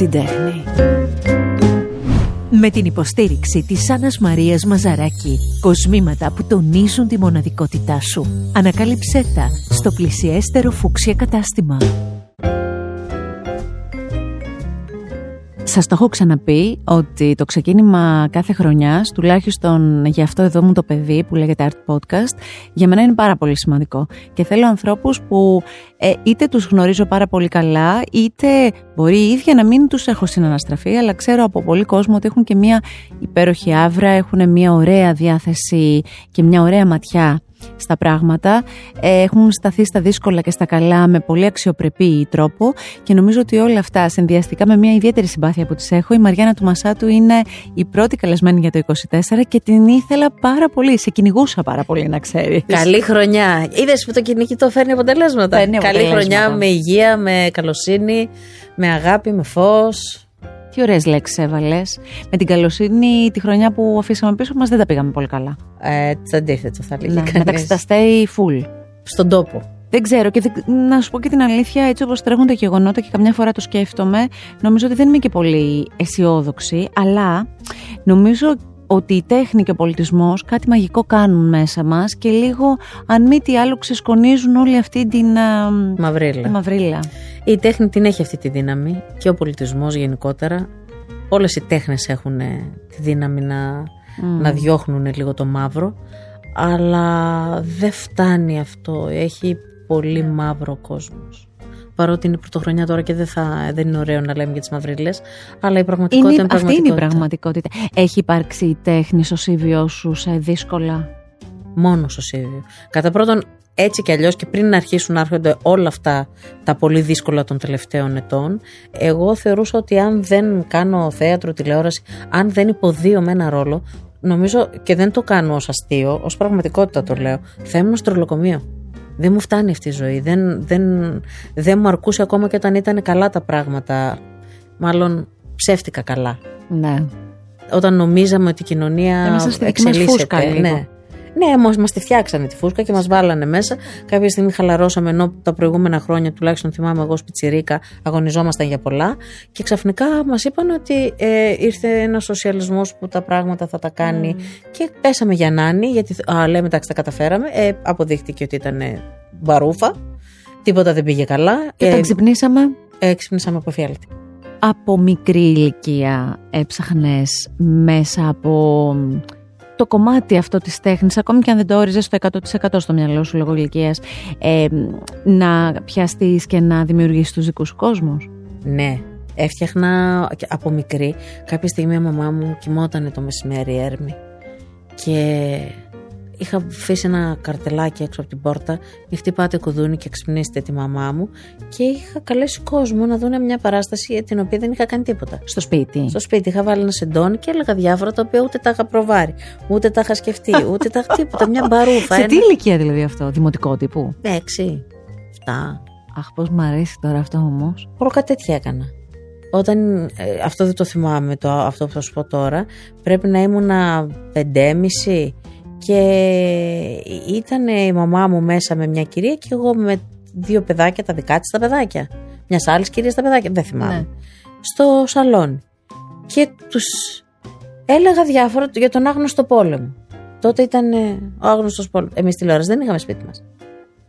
την τέχνη. Με την υποστήριξη της Άννας Μαρίας Μαζαράκη, κοσμήματα που τονίζουν τη μοναδικότητά σου. Ανακάλυψέ τα στο πλησιέστερο φούξια κατάστημα. Σας το έχω ξαναπεί ότι το ξεκίνημα κάθε χρονιάς, τουλάχιστον για αυτό εδώ μου το παιδί που λέγεται Art Podcast, για μένα είναι πάρα πολύ σημαντικό. Και θέλω ανθρώπους που ε, είτε τους γνωρίζω πάρα πολύ καλά, είτε μπορεί η ίδια να μην τους έχω συναναστραφεί, αλλά ξέρω από πολύ κόσμο ότι έχουν και μια υπέροχη άβρα, έχουν μια ωραία διάθεση και μια ωραία ματιά στα πράγματα, ε, έχουν σταθεί στα δύσκολα και στα καλά με πολύ αξιοπρεπή τρόπο και νομίζω ότι όλα αυτά συνδυαστικά με μια ιδιαίτερη συμπάθεια που τις έχω, η Μαριάννα του Μασάτου είναι η πρώτη καλεσμένη για το 24 και την ήθελα πάρα πολύ, σε κυνηγούσα πάρα πολύ να ξέρεις. Καλή χρονιά. Είδες που το κυνηγητό φέρνει αποτελέσματα. Φέρνει Καλή αποτελέσματα. χρονιά με υγεία, με καλοσύνη, με αγάπη, με φως. Τι ωραίες λέξεις έβαλες. Με την καλοσύνη τη χρονιά που αφήσαμε πίσω μας δεν τα πήγαμε πολύ καλά. Ε, το αντίθετο θα λέγει Ναι, κανείς. μεταξύ τα stay full. Στον τόπο. Δεν ξέρω και δεν- να σου πω και την αλήθεια, έτσι όπως τρέχουν τα γεγονότα και καμιά φορά το σκέφτομαι, νομίζω ότι δεν είμαι και πολύ αισιόδοξη, αλλά νομίζω ότι η τέχνη και ο πολιτισμός κάτι μαγικό κάνουν μέσα μας και λίγο, αν μη τι άλλο, ξεσκονίζουν όλη αυτή την α, Μαυρίλα. τη μαυρίλα. Η τέχνη την έχει αυτή τη δύναμη και ο πολιτισμός γενικότερα. Όλες οι τέχνες έχουν ε, τη δύναμη να, να διώχνουν λίγο το μαύρο. Αλλά δεν φτάνει αυτό. Έχει πολύ μαύρο κόσμος. Παρότι είναι πρωτοχρονιά τώρα και δεν, θα, δεν είναι ωραίο να λέμε για τις μαυρίλες. Αλλά η πραγματικότητα Είναι, είναι, αυτή είναι η πραγματικότητα. πραγματικότητα. Έχει υπάρξει η τέχνη στο σύβιό σου σε δύσκολα; Μόνο στο Σίβιο. Κατά πρώτον, έτσι κι αλλιώς και πριν να αρχίσουν να έρχονται όλα αυτά τα πολύ δύσκολα των τελευταίων ετών, εγώ θεωρούσα ότι αν δεν κάνω θέατρο, τηλεόραση, αν δεν υποδίω με ένα ρόλο, νομίζω και δεν το κάνω ως αστείο, ως πραγματικότητα το λέω, θα ήμουν στο τρολοκομείο. Δεν μου φτάνει αυτή η ζωή. Δεν, δεν, δεν μου αρκούσε ακόμα και όταν ήταν καλά τα πράγματα. Μάλλον ψεύτικα καλά. Ναι. Όταν νομίζαμε ότι η κοινωνία Ήμασταν στη δική μας εξελίσσεται. φούσκα λίγο. ναι. Ναι, μας, μας τη φτιάξανε τη φούσκα και μας βάλανε μέσα. Κάποια στιγμή χαλαρώσαμε ενώ τα προηγούμενα χρόνια, τουλάχιστον θυμάμαι εγώ σπιτσιρίκα, αγωνιζόμασταν για πολλά. Και ξαφνικά μας είπαν ότι ε, ήρθε ένας σοσιαλισμός που τα πράγματα θα τα κάνει. Και πέσαμε για νάνη, γιατί α, λέμε εντάξει τα καταφέραμε. Ε, αποδείχτηκε ότι ήταν ε, μπαρούφα. Τίποτα δεν πήγε καλά. Και όταν ξυπνήσαμε, ε, ξυπνήσαμε από φιάλτη. από μικρή ηλικία έψαχνες μέσα από το κομμάτι αυτό της τέχνης, ακόμη και αν δεν το όριζες στο 100% στο μυαλό σου λόγω ηλικίας, ε, να πιαστείς και να δημιουργήσεις τους δικούς σου κόσμους; Ναι. Έφτιαχνα και από μικρή. Κάποια στιγμή η μαμά μου κοιμόταν το μεσημέρι έρμη. Και είχα αφήσει ένα καρτελάκι έξω από την πόρτα. Μη χτυπάτε κουδούνι και ξυπνήστε τη μαμά μου. Και είχα καλέσει κόσμο να δουν μια παράσταση για την οποία δεν είχα κάνει τίποτα. Στο σπίτι. Στο σπίτι είχα βάλει ένα σεντόνι και έλεγα διάφορα τα οποία ούτε τα είχα προβάρει, ούτε τα είχα σκεφτεί, ούτε τα είχα τίποτα. Μια μπαρούφα. Σε ένα- τι ηλικία δηλαδή αυτό, δημοτικό τύπου; Έξι, εφτά. Αχ, πώς μ' αρέσει τώρα αυτό όμως. Όλο κάτι τέτοια έκανα. Όταν, ε, αυτό δεν το θυμάμαι το, αυτό που θα σου πω τώρα, πρέπει να ήμουνα πεντέμιση και ήταν η μαμά μου μέσα με μια κυρία και εγώ με δύο παιδάκια, τα δικά της τα παιδάκια. Μιας άλλης κυρίας τα παιδάκια, δεν θυμάμαι. Ναι. Στο σαλόνι. Και τους έλεγα διάφορα για τον άγνωστο πόλεμο. Τότε ήταν ε, ο άγνωστος πόλεμος. Εμείς τηλεόραση δεν είχαμε σπίτι μας.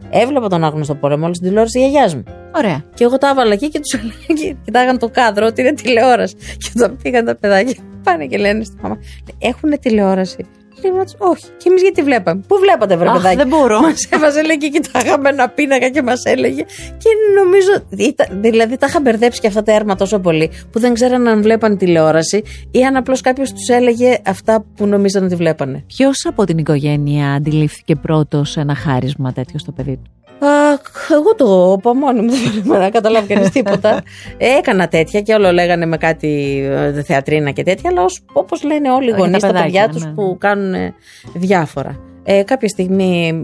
Έβλεπα τον άγνωστο πόλεμο όλη στην τηλεόραση της γιαγιάς μου. Ωραία. Και εγώ τα έβαλα εκεί και τους έλεγα και κοιτάγαν το κάδρο ότι είναι τηλεόραση. Και όταν πήγαν τα παιδάκια, πάνε και λένε στη μαμά, Έχουν τηλεόραση. Λέει, «Μα, όχι. Και εμείς γιατί βλέπαμε. Πού βλέπατε, βρε Αχ, παιδάκι; δεν μπορώ. Μας έβαζε λέει και κοιτάγαμε ένα πίνακα και μας έλεγε. Και νομίζω. ήταν- Δηλαδή τα είχα μπερδέψει και αυτά τα έρμα τόσο πολύ που δεν ξέραν αν βλέπαν τηλεόραση ή αν απλώς κάποιος τους έλεγε αυτά που νομίζαν ότι βλέπανε. Ποιος από την οικογένεια αντιλήφθηκε πρώτος ένα χάρισμα τέτοιο στο παιδί του; Αχ, εγώ το είπα μόνο μου, δεν περίμενα να καταλάβει κανείς τίποτα. Ε, Έκανα τέτοια και όλο λέγανε με κάτι ε, θεατρίνα και τέτοια, αλλά όπως λένε όλοι οι Όχι, γονείς τα τα παιδάκια, παιδιά τους ναι. που κάνουν ε, διάφορα. Ε, κάποια στιγμή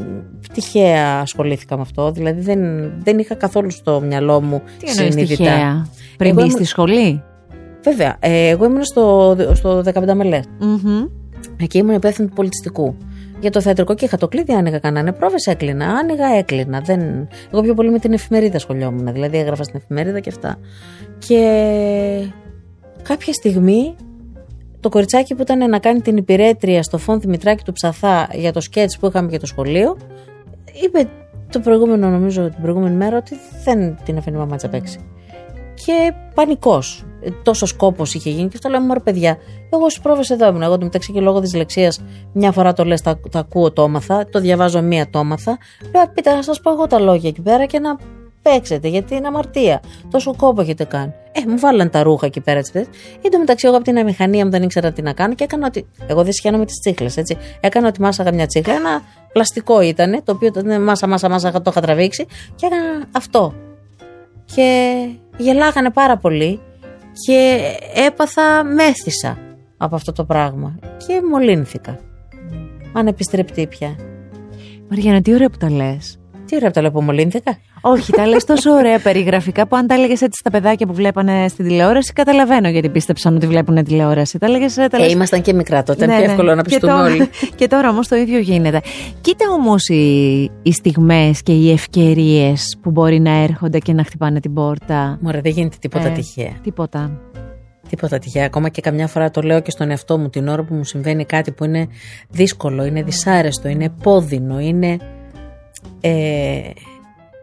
τυχαία ασχολήθηκα με αυτό, δηλαδή δεν, δεν είχα καθόλου στο μυαλό μου Τι εννοείς συνειδητά. τυχαία. Πριν Εγώ μπεις ήμουν- στη σχολή; Βέβαια, ε, εγώ ήμουν στο, στο 15 μελές. Μμμ. Εκεί ήμουν υπεύθυνη του πολιτιστικού. Για το θεατρικό και είχα το κλείδι, άνοιγα κανένα πρόβε, έκλεινα. Άνοιγα, έκλεινα. Δεν... Εγώ πιο πολύ με την εφημερίδα σχολιόμουν. Δηλαδή έγραφα στην εφημερίδα και αυτά. Και κάποια στιγμή το κοριτσάκι που ήταν να κάνει την υπηρέτρια στο φόν Δημητράκη του Ψαθά για το σκέτς που είχαμε για το σχολείο, είπε το προηγούμενο, νομίζω, την προηγούμενη μέρα ότι δεν την αφήνει η μαμά να παίξει. Και πανικός. Τόσο κόπο είχε γίνει και αυτό λέω: Μωρέ, παιδιά, εγώ στι πρόβε εδώ ήμουν. Εγώ το μεταξύ και λόγω δυσλεξίας μια φορά το λες, τα, τα ακούω το έμαθα, το διαβάζω μία το έμαθα. Λέω: Πείτε, να σας πω εγώ τα λόγια εκεί πέρα και να παίξετε, γιατί είναι αμαρτία. Τόσο κόπο έχετε κάνει. Ε, μου βάλαν τα ρούχα εκεί πέρα τι Εν τω μεταξύ, εγώ από την αμηχανία μου δεν ήξερα τι να κάνω και έκανα ότι. Εγώ δεν σχένω με τις τσίχλες, έτσι. Έκανα ότι μάσαγα μια τσίχλα. Ένα πλαστικό ήταν, το οποίο ήταν μάσα, μάσα, μάσα, το είχα τραβήξει και έκανα αυτό. Και γελάγανε πάρα πολύ και έπαθα μέθησα από αυτό το πράγμα και μολύνθηκα. Ανεπιστρεπτή πια. Μαριάννα, τι ωραία που τα λες. Τι ωραία που τα λέω που μολύνθηκα. Όχι, τα λες τόσο ωραία περιγραφικά που αν τα έλεγες έτσι στα παιδάκια που βλέπανε στην τηλεόραση, καταλαβαίνω γιατί πίστεψαν ότι βλέπουν τηλεόραση. Τα λέγες, τα λες... Ε, ήμασταν και μικρά τότε, ναι, πιο ναι. εύκολο να πιστούμε όλοι. και τώρα όμως το ίδιο γίνεται. Κοίτα όμως οι, οι στιγμές και οι ευκαιρίες που μπορεί να έρχονται και να χτυπάνε την πόρτα. Μωρέ, δεν γίνεται τίποτα ε, τυχαία. Τίποτα. Τίποτα τυχαία. Ακόμα και καμιά φορά το λέω και στον εαυτό μου την ώρα που μου συμβαίνει κάτι που είναι δύσκολο, είναι δυσάρεστο, είναι πόδινο, είναι. Ε,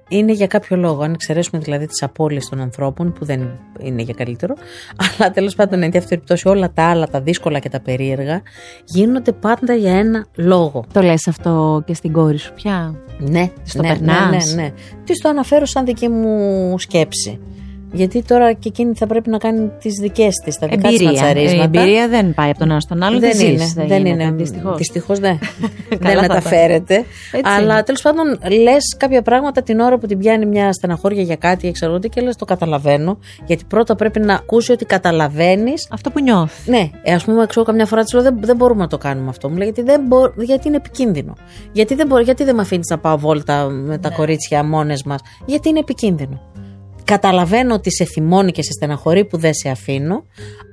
είναι για κάποιο λόγο. Αν εξαιρέσουμε δηλαδή τις απώλειες των ανθρώπων, που δεν είναι για καλύτερο, αλλά τέλος πάντων, εν αυτή περιπτώσει, όλα τα άλλα, τα δύσκολα και τα περίεργα, γίνονται πάντα για ένα λόγο. Το λες αυτό και στην κόρη σου πια; Ναι, στο ναι, περνάς; ναι, ναι, ναι. Τι το αναφέρω σαν δική μου σκέψη. Γιατί τώρα και εκείνη θα πρέπει να κάνει τις δικές της, τα δικά της ματσαρίσματα. Η εμπειρία δεν πάει από τον ένα στον άλλο. Δεν, είναι. Ζεις, δεν, δεν είναι. Δυστυχώς δεν. δεν μεταφέρεται. αλλά τέλος πάντων λες κάποια πράγματα την ώρα που την πιάνει μια στεναχώρια για κάτι, ξέρω και λες το καταλαβαίνω. Γιατί πρώτα πρέπει να ακούσει ότι καταλαβαίνεις. Αυτό που νιώθεις. Ναι, ε, ας πούμε, ξέρω καμιά φορά της λέω δεν, δεν μπορούμε να το κάνουμε αυτό. Μου λέει γιατί, δεν μπο, γιατί είναι επικίνδυνο. Γιατί δεν, γιατί δεν με αφήνεις να πάω βόλτα με τα ναι. κορίτσια μόνες μας. Γιατί είναι επικίνδυνο. Καταλαβαίνω ότι σε θυμώνει και σε στεναχωρεί που δεν σε αφήνω,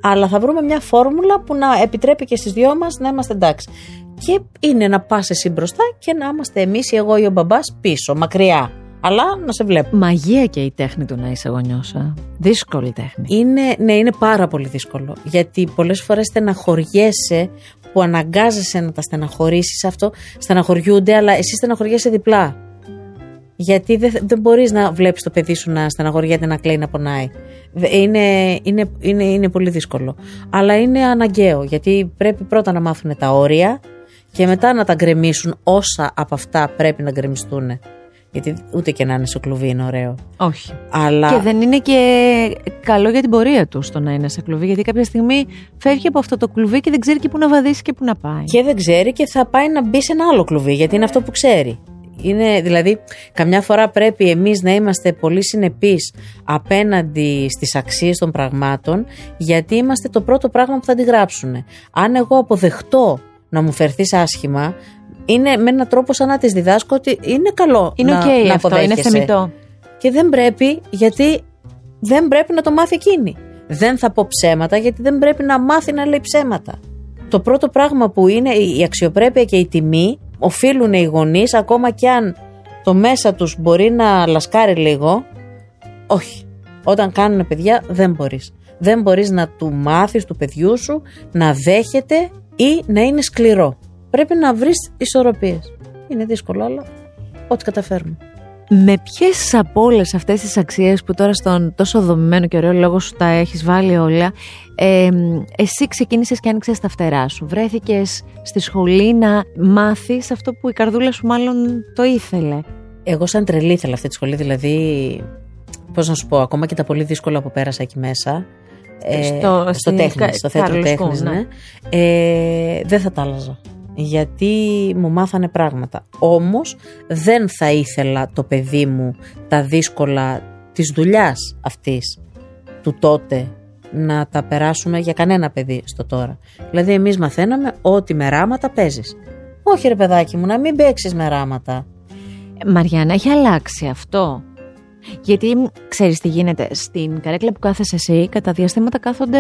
αλλά θα βρούμε μια φόρμουλα που να επιτρέπει και στις δυο μας να είμαστε εντάξει. Και είναι να πας εσύ μπροστά και να είμαστε εμείς, εγώ ή ο μπαμπάς πίσω, μακριά. Αλλά να σε βλέπω. Μαγεία και η τέχνη του να είσαι γονιός, Δύσκολη τέχνη. Είναι, ναι, είναι πάρα πολύ δύσκολο. Γιατί πολλές φορές στεναχωριέσαι που αναγκάζεσαι να τα στεναχωρήσεις αυτό. Στεναχωριούνται, αλλά εσύ στεναχωριέσαι διπλά. Γιατί δεν, δεν μπορείς να βλέπεις το παιδί σου να στεναχωριέται, να κλαίει, να πονάει. Είναι, είναι, είναι, είναι πολύ δύσκολο. Αλλά είναι αναγκαίο γιατί πρέπει πρώτα να μάθουν τα όρια και μετά να τα γκρεμίσουν όσα από αυτά πρέπει να γκρεμιστούν. Γιατί ούτε και να είναι σε κλουβί είναι ωραίο. Όχι. Αλλά... Και δεν είναι και καλό για την πορεία του το να είναι σε κλουβί. Γιατί κάποια στιγμή φεύγει από αυτό το κλουβί και δεν ξέρει και πού να βαδίσει και πού να πάει. Και δεν ξέρει και θα πάει να μπει σε ένα άλλο κλουβί. Γιατί είναι αυτό που ξέρει. Είναι, δηλαδή, καμιά φορά πρέπει εμείς να είμαστε πολύ συνεπείς απέναντι στις αξίες των πραγμάτων, γιατί είμαστε το πρώτο πράγμα που θα αντιγράψουν. Αν εγώ αποδεχτώ να μου φερθεί άσχημα, είναι με έναν τρόπο σαν να της διδάσκω ότι είναι καλό είναι να, okay να αυτό, είναι θεμητό. Και δεν πρέπει, γιατί δεν πρέπει να το μάθει εκείνη. Δεν θα πω ψέματα, γιατί δεν πρέπει να μάθει να λέει ψέματα. Το πρώτο πράγμα που είναι η αξιοπρέπεια και η τιμή οφείλουν οι γονείς, ακόμα κι αν το μέσα τους μπορεί να λασκάρει λίγο, όχι. Όταν κάνουν παιδιά δεν μπορείς. Δεν μπορείς να του μάθεις του παιδιού σου να δέχεται ή να είναι σκληρό. Πρέπει να βρεις ισορροπίες. Είναι δύσκολο αλλά ό,τι καταφέρουμε. Με ποιες από όλες αυτές τις αξίες που τώρα στον τόσο δομημένο και ωραίο λόγο σου τα έχεις βάλει όλα, ε, εσύ ξεκίνησες και άνοιξες τα φτερά σου. Βρέθηκες στη σχολή να μάθεις αυτό που η καρδούλα σου μάλλον το ήθελε. Εγώ, σαν τρελή, ήθελα αυτή τη σχολή. Δηλαδή, πώς να σου πω, ακόμα και τα πολύ δύσκολα που πέρασα εκεί μέσα. Ε, στο, στο, τέχνης, στο θέατρο τέχνης, ναι. ναι. Ε, δεν θα τα άλλαζα γιατί μου μάθανε πράγματα. Όμως δεν θα ήθελα το παιδί μου τα δύσκολα της δουλειάς αυτής του τότε να τα περάσουμε για κανένα παιδί στο τώρα. Δηλαδή εμείς μαθαίναμε ότι με ράματα παίζεις. Όχι ρε παιδάκι μου να μην παίξεις με ράματα. Μαριάννα έχει αλλάξει αυτό; Γιατί ξέρεις τι γίνεται, στην καρέκλα που κάθεσαι εσύ, κατά διαστήματα κάθονται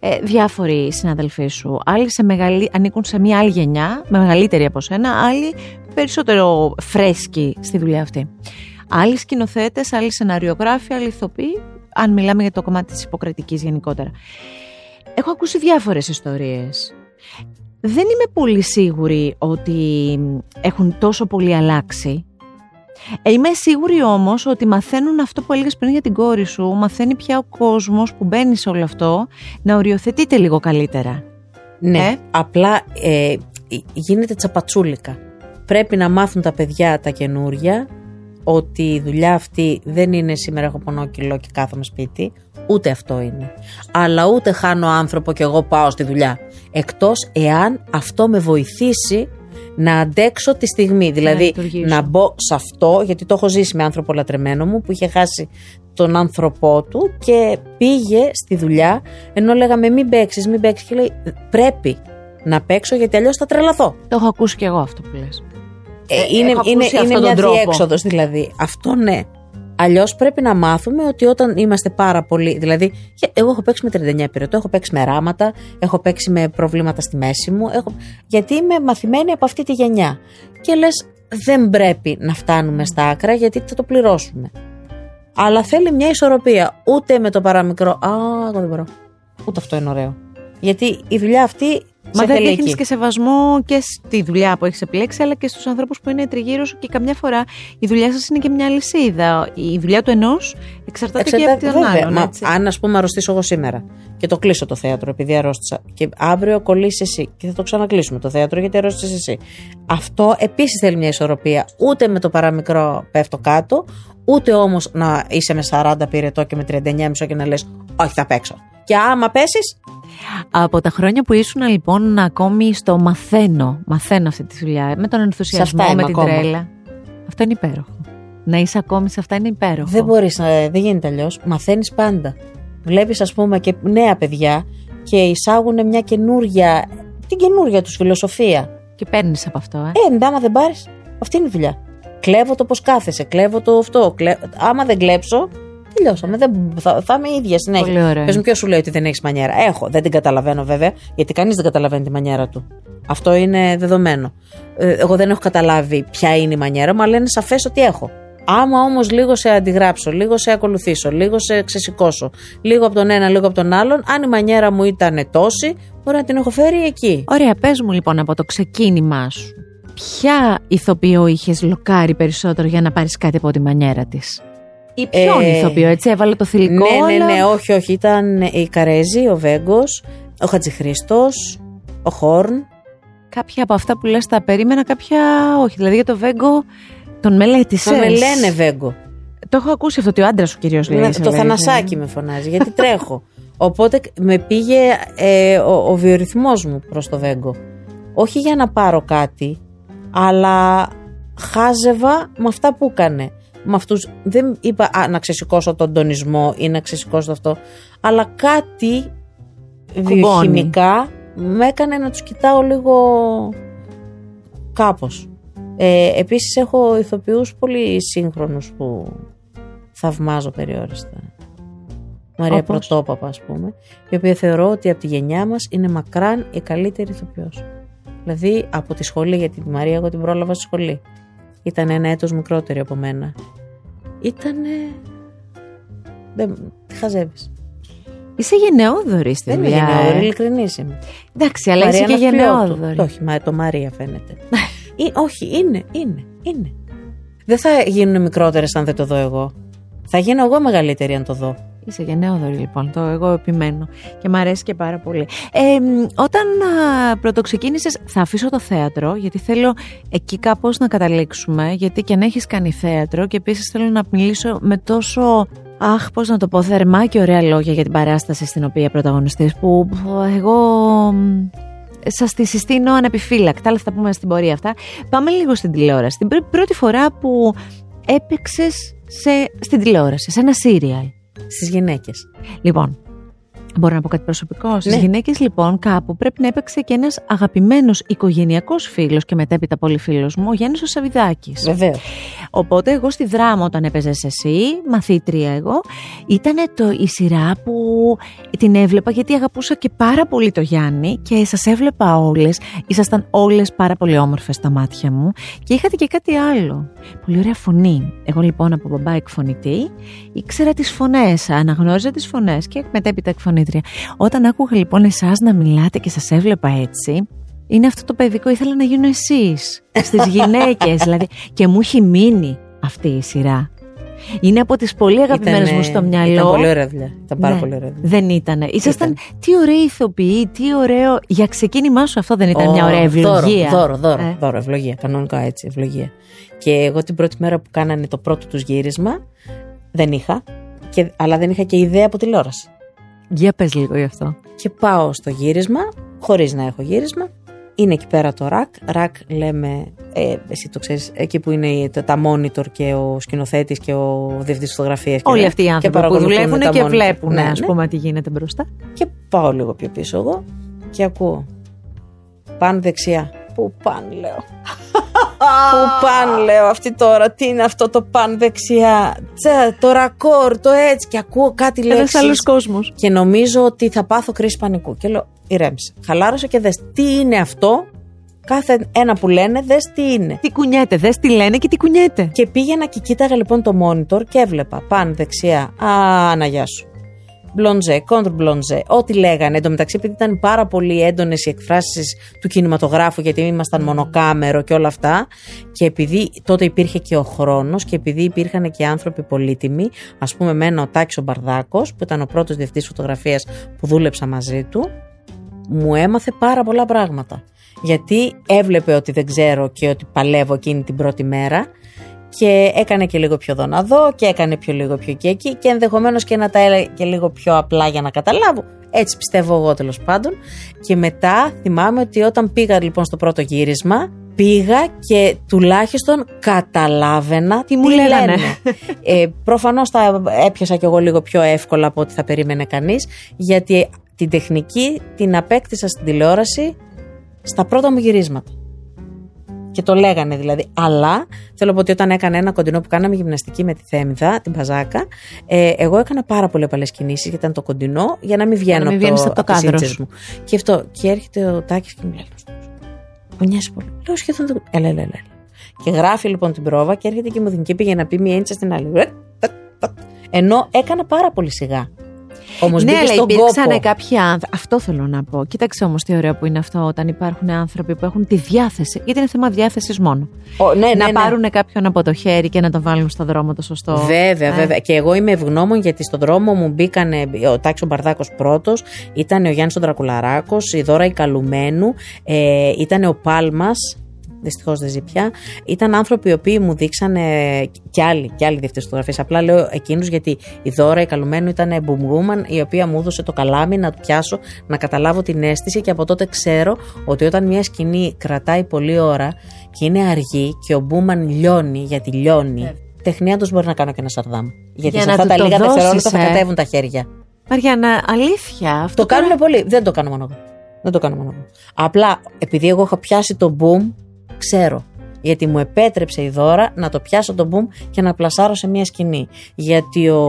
ε, διάφοροι συναδελφοί σου. Άλλοι σε μεγαλύ, ανήκουν σε μια άλλη γενιά, με μεγαλύτερη από σένα, άλλοι περισσότερο φρέσκοι στη δουλειά αυτή. Άλλοι σκηνοθέτες, άλλοι σεναριογράφοι, άλλοι ηθοποιοί, αν μιλάμε για το κομμάτι της υποκριτικής γενικότερα. Έχω ακούσει διάφορες ιστορίες. Δεν είμαι πολύ σίγουρη ότι έχουν τόσο πολύ αλλάξει. Ε, είμαι σίγουρη όμως ότι μαθαίνουν αυτό που έλεγες πριν για την κόρη σου, μαθαίνει πια ο κόσμος που μπαίνει σε όλο αυτό να οριοθετείται λίγο καλύτερα. Ναι, Ε; απλά ε, γίνεται τσαπατσούλικα. Πρέπει να μάθουν τα παιδιά τα καινούρια ότι η δουλειά αυτή δεν είναι σήμερα έχω πονόκιλο και κάθομαι σπίτι. Ούτε αυτό είναι. Αλλά ούτε χάνω άνθρωπο και εγώ πάω στη δουλειά. Εκτός εάν αυτό με βοηθήσει να αντέξω τη στιγμή. Δηλαδή λειτουργήσω. να μπω σε αυτό, γιατί το έχω ζήσει με άνθρωπο λατρεμένο μου που είχε χάσει τον άνθρωπό του και πήγε στη δουλειά ενώ λέγαμε μην παίξεις, μην παίξεις και λέει πρέπει να παίξω γιατί αλλιώς θα τρελαθώ. Το έχω ακούσει και εγώ αυτό που λες. Ε, Ε, είναι έχω είναι, ακούσει είναι αυτόν μια τον τρόπο. διέξοδος δηλαδή. Αυτό ναι. Αλλιώς πρέπει να μάθουμε ότι όταν είμαστε πάρα πολύ. Δηλαδή, και εγώ έχω παίξει με 39 πυρετό, έχω παίξει με ράματα, έχω παίξει με προβλήματα στη μέση μου. Έχω... Γιατί είμαι μαθημένη από αυτή τη γενιά. Και λες, δεν πρέπει να φτάνουμε στα άκρα γιατί θα το πληρώσουμε. Αλλά θέλει μια ισορροπία. Ούτε με το παραμικρό. Α, εγώ δεν μπορώ. Ούτε αυτό είναι ωραίο. Γιατί η δουλειά αυτή. Μα σε δεν θέλει δείχνεις εκεί. και σεβασμό και στη δουλειά που έχεις επιλέξει, αλλά και στους ανθρώπους που είναι τριγύρω σου και καμιά φορά η δουλειά σας είναι και μια λυσίδα. Η δουλειά του ενός εξαρτάται, και από τον βέβαια. άλλον. Μα έτσι. αν, ας πούμε, αρρωστήσω εγώ σήμερα και το κλείσω το θέατρο επειδή αρρώστησα και αύριο κολλήσεις εσύ και θα το ξανακλείσουμε το θέατρο γιατί αρρώστησες εσύ. Αυτό επίσης θέλει μια ισορροπία. Ούτε με το παραμικρό πέφτω κάτω, ούτε όμως να είσαι με 40 πυρετό και με 39 μισό και να λες: Όχι, θα παίξω. Και άμα πέσεις, Από τα χρόνια που ήσουν λοιπόν ακόμη στο μαθαίνω, μαθαίνω αυτή τη δουλειά, με τον ενθουσιασμό, αυτά με είμαι την ακόμα. τρέλα. Αυτό είναι υπέροχο. Να είσαι ακόμη σε αυτά είναι υπέροχο. δεν μπορείς να. Δεν γίνεται αλλιώς. Μαθαίνεις πάντα. Βλέπεις, ας πούμε, και νέα παιδιά και εισάγουν μια καινούρια. την καινούρια τους φιλοσοφία. Και παίρνεις από αυτό, ε. Ε, ναι, άμα δεν πάρεις, αυτή είναι η δουλειά. Κλέβω το πώς κάθεσαι, κλέβω το αυτό. Κλε... Άμα δεν κλέψω, τελειώσαμε. Δεν... Θα, θα είμαι η ίδια συνέχεια. Πολύ ωραία. Πες μου, ποιος σου λέει ότι δεν έχεις μανιέρα; Έχω, δεν την καταλαβαίνω βέβαια, γιατί κανείς δεν καταλαβαίνει τη μανιέρα του. Αυτό είναι δεδομένο. Ε, εγώ δεν έχω καταλάβει ποια είναι η μανιέρα μου, αλλά είναι σαφές ότι έχω. Άμα όμως λίγο σε αντιγράψω, λίγο σε ακολουθήσω, λίγο σε ξεσηκώσω, λίγο από τον ένα, λίγο από τον άλλον, αν η μανιέρα μου ήταν τόση, μπορεί να την έχω φέρει εκεί. Ωραία, πες μου λοιπόν από το ξεκίνημά σου. Ποια ηθοποιό είχες λοκάρει περισσότερο για να πάρεις κάτι από τη μανιέρα της; Ή ποιον Ε, ηθοποιό, έτσι, έβαλε το θηλυκό. Ναι, ναι, αλλά- ναι, όχι, όχι. Ήταν η Καρέζη, ο Βέγκος, ο Χατζηχρήστος, ο Χόρν. Κάποια από αυτά που λες τα περίμενα, κάποια όχι. Δηλαδή για το Βέγκο τον μελέτησες; Μα με λένε Βέγκο. Το έχω ακούσει αυτό ότι ο άντρας σου κυρίω λέει. Ναι, σε το λέει. θανασάκι με φωνάζει, γιατί τρέχω. Οπότε με πήγε ε, ο, ο βιορυθμός μου προς το Βέγκο. Όχι για να πάρω κάτι, αλλά χάζευα με αυτά που έκανε. Με αυτούς, δεν είπα α, να ξεσηκώσω τον τονισμό ή να ξεσηκώσω αυτό, αλλά κάτι βιοχημικά με έκανε να τους κοιτάω λίγο κάπως. Ε, επίσης έχω ηθοποιούς πολύ σύγχρονους που θαυμάζω περιόριστα. Μαρία Όπως; Πρωτόπαπα ας πούμε, η οποία θεωρώ ότι από τη γενιά μας είναι μακράν η καλύτερη ηθοποιός. Δηλαδή από τη σχολή, γιατί τη Μαρία εγώ την πρόλαβα στη σχολή. Ήταν ένα έτος μικρότερη από μένα. Ήτανε... Δεν... Τι χαζεύεις. Είσαι γενναιόδορη στη Δεν είμαι δουλειά. γενναιόδορη, ε. ειλικρινής είμαι. Εντάξει, αλλά είσαι και Μαρία Ναυπλιώτου. γενναιόδορη. Όχι, μα, το Μαρία φαίνεται. Ή, όχι, είναι, είναι, είναι. Δεν θα γίνουν μικρότερες αν δεν το δω εγώ. Θα γίνω εγώ μεγαλύτερη αν το δω. Είσαι γενναιόδορη λοιπόν, το εγώ επιμένω και μου αρέσει και πάρα πολύ. Ε, μ, όταν α, πρωτοξεκίνησες, θα αφήσω το θέατρο γιατί θέλω εκεί κάπως να καταλήξουμε γιατί και αν έχεις κάνει θέατρο και επίσης θέλω να μιλήσω με τόσο Αχ, πώς να το πω, θερμά και ωραία λόγια για την παράσταση στην οποία πρωταγωνιστείς που που εγώ μ, σας τη συστήνω ανεπιφύλακτα, αλλά θα τα πούμε στην πορεία αυτά. Πάμε λίγο στην τηλεόραση. Την πρω- πρώτη φορά που έπαιξες σε, στην τηλεόραση, σε ένα σύριαλ. Στις γυναίκες. Λοιπόν, μπορώ να πω κάτι προσωπικό; Στις Ναι. γυναίκες, λοιπόν, κάπου πρέπει να έπαιξε και ένας αγαπημένος οικογενειακός φίλος και μετέπειτα πολύ φίλο μου, ο Γιάννη ο Σαββιδάκη. Βεβαίως. Οπότε εγώ στη δράμα όταν έπαιζες εσύ, μαθήτρια εγώ, ήταν η σειρά που την έβλεπα γιατί αγαπούσα και πάρα πολύ το Γιάννη και σας έβλεπα όλες, ήσασταν όλες πάρα πολύ όμορφες στα μάτια μου και είχατε και κάτι άλλο. Πολύ ωραία φωνή. Εγώ λοιπόν από μπαμπά εκφωνητή ήξερα τις φωνές, αναγνώριζα τις φωνές και μετέπειτα εκφωνήτρια. Όταν άκουγα λοιπόν εσάς να μιλάτε και σας έβλεπα έτσι, είναι αυτό το παιδικό ήθελα να γίνω εσείς, στις γυναίκες δηλαδή και μου έχει μείνει αυτή η σειρά. Είναι από τις πολύ αγαπημένες μου στο μυαλό. Ήταν πολύ ωραία δουλειά. Ήταν πάρα ναι, πολύ ωραία δουλειά. Δεν ήταν. Ήσασταν. Τι ωραίοι ηθοποιοί, τι ωραίο. Για ξεκίνημά σου αυτό δεν ήταν μια ωραία ευλογία. Δώρο, δώρο, ε. δώρο, ευλογία. Κανονικά έτσι, ευλογία. Και εγώ την πρώτη μέρα που κάνανε το πρώτο τους γύρισμα δεν είχα. Και, αλλά δεν είχα και ιδέα από τηλεόραση. Για πες λίγο γι' αυτό. Και πάω στο γύρισμα, χωρίς να έχω γύρισμα. Είναι εκεί πέρα το ρακ. Ρακ λέμε, ε, εσύ το ξέρεις, εκεί που είναι τα, τα monitor και ο σκηνοθέτης και ο διευθυντής φωτογραφίας. Όλοι αυτοί οι άνθρωποι που δουλεύουν και βλέπουν, ναι, ας ναι. πούμε, τι γίνεται μπροστά. Και πάω λίγο πιο πίσω εγώ και ακούω. Πάνε δεξιά. Πού πάνε, λέω; Πού πάνε, λέω αυτή τώρα, τι είναι αυτό το πάνε δεξιά; Τσα, το ρακόρ, το έτσι. Και ακούω κάτι λέξεις. Ένα άλλος κόσμος. Και νομίζω ότι θα πάθω κρίση πανικού. Και λέω, ηρέμησε. Χαλάρωσε και δες τι είναι αυτό. Κάθε ένα που λένε, δες τι είναι. Τι κουνιέται, δες τι λένε και τι κουνιέται. Και πήγαινα και κοίταγα λοιπόν το monitor και έβλεπα πάνω δεξιά. Α, Αναγιά σου. Μπλοντζέ, κόντρ μπλοντζέ, ό,τι λέγανε. Εν τω μεταξύ, επειδή ήταν πάρα πολύ έντονες οι εκφράσεις του κινηματογράφου, γιατί ήμασταν μονοκάμερο και όλα αυτά, και επειδή τότε υπήρχε και ο χρόνος και επειδή υπήρχαν και άνθρωποι πολύτιμοι, ας πούμε, εμένα ο Τάκης ο Μπαρδάκος, που ήταν ο πρώτος διευθυντής φωτογραφίας που δούλεψα μαζί του, μου έμαθε πάρα πολλά πράγματα. Γιατί έβλεπε ότι δεν ξέρω και ότι παλεύω εκείνη την πρώτη μέρα και έκανε και λίγο πιο δω και έκανε πιο λίγο πιο και εκεί και ενδεχομένως και να τα έλεγε και λίγο πιο απλά για να καταλάβω. Έτσι πιστεύω εγώ τέλος πάντων. Και μετά θυμάμαι ότι όταν πήγα λοιπόν στο πρώτο γύρισμα, πήγα και τουλάχιστον καταλάβαινα τι μου λένε. ε, προφανώς τα έπιασα κι εγώ λίγο πιο εύκολα από ό,τι θα περίμενε κανείς, γιατί την τεχνική την απέκτησα στην τηλεόραση στα πρώτα μου γυρίσματα. Και το λέγανε δηλαδή. Αλλά θέλω να πω ότι όταν έκανα ένα κοντινό που κάναμε γυμναστική με τη Θέμηδα, την Παζάκα, ε, εγώ έκανα πάρα πολύ απαλές κινήσεις γιατί ήταν το κοντινό για να μην βγαίνω από, το, από το κάδρος μου. Και αυτό. Και έρχεται ο Τάκης και μου λέει: Μου νοιάζει πολύ. Λέω σχεδόν το. Έλα, έλα, έλα. Και γράφει λοιπόν την πρόβα και έρχεται και μου δίνει και πήγε να πει μία έντσα στην άλλη. Ενώ έκανα πάρα πολύ σιγά. Όμως ναι, αλλά υπήρξαν κόπο. κάποιοι άνθρωποι. Αυτό θέλω να πω. Κοίταξε όμως τι ωραίο που είναι αυτό όταν υπάρχουν άνθρωποι που έχουν τη διάθεση. Γιατί είναι θέμα διάθεσης μόνο. Ο, ναι, ναι, να ναι. πάρουν κάποιον από το χέρι και να τον βάλουν στον δρόμο το σωστό. Βέβαια, ε. βέβαια. Και εγώ είμαι ευγνώμων γιατί στον δρόμο μου μπήκαν ο Τάξο Μπαρδάκος πρώτος, ήταν ο Γιάννης Ντρακουλαράκο, η Δώρα η Καλουμένου, ε, ήταν ο Πάλμας, δυστυχώς δεν ζει πια. Ήταν άνθρωποι οι οποίοι μου δείξανε και άλλοι, και άλλοι δεύτερε φωτογραφίες. Απλά λέω εκείνους γιατί η Δώρα, η καλουμένου ήταν μπουμγούμαν, η οποία μου έδωσε το καλάμι να το πιάσω, να καταλάβω την αίσθηση και από τότε ξέρω ότι όταν μια σκηνή κρατάει πολλή ώρα και είναι αργή και ο Μπούμαν λιώνει, γιατί λιώνει, yeah. τεχνία τους μπορεί να κάνω και ένα σαρδάμ. Γιατί Για σε αυτά τα λίγα δευτερόλεπτα θα ε. κατέβουν τα χέρια. Μαριάννα, αλήθεια. Αυτό το κάνουν πολύ. Δεν το κάνω μόνο εγώ. Δεν το κάνω μόνο εγώ. Απλά επειδή εγώ είχα πιάσει το boom ξέρω. Γιατί μου επέτρεψε η δώρα να το πιάσω το μπουμ και να πλασάρω σε μια σκηνή. Γιατί ο,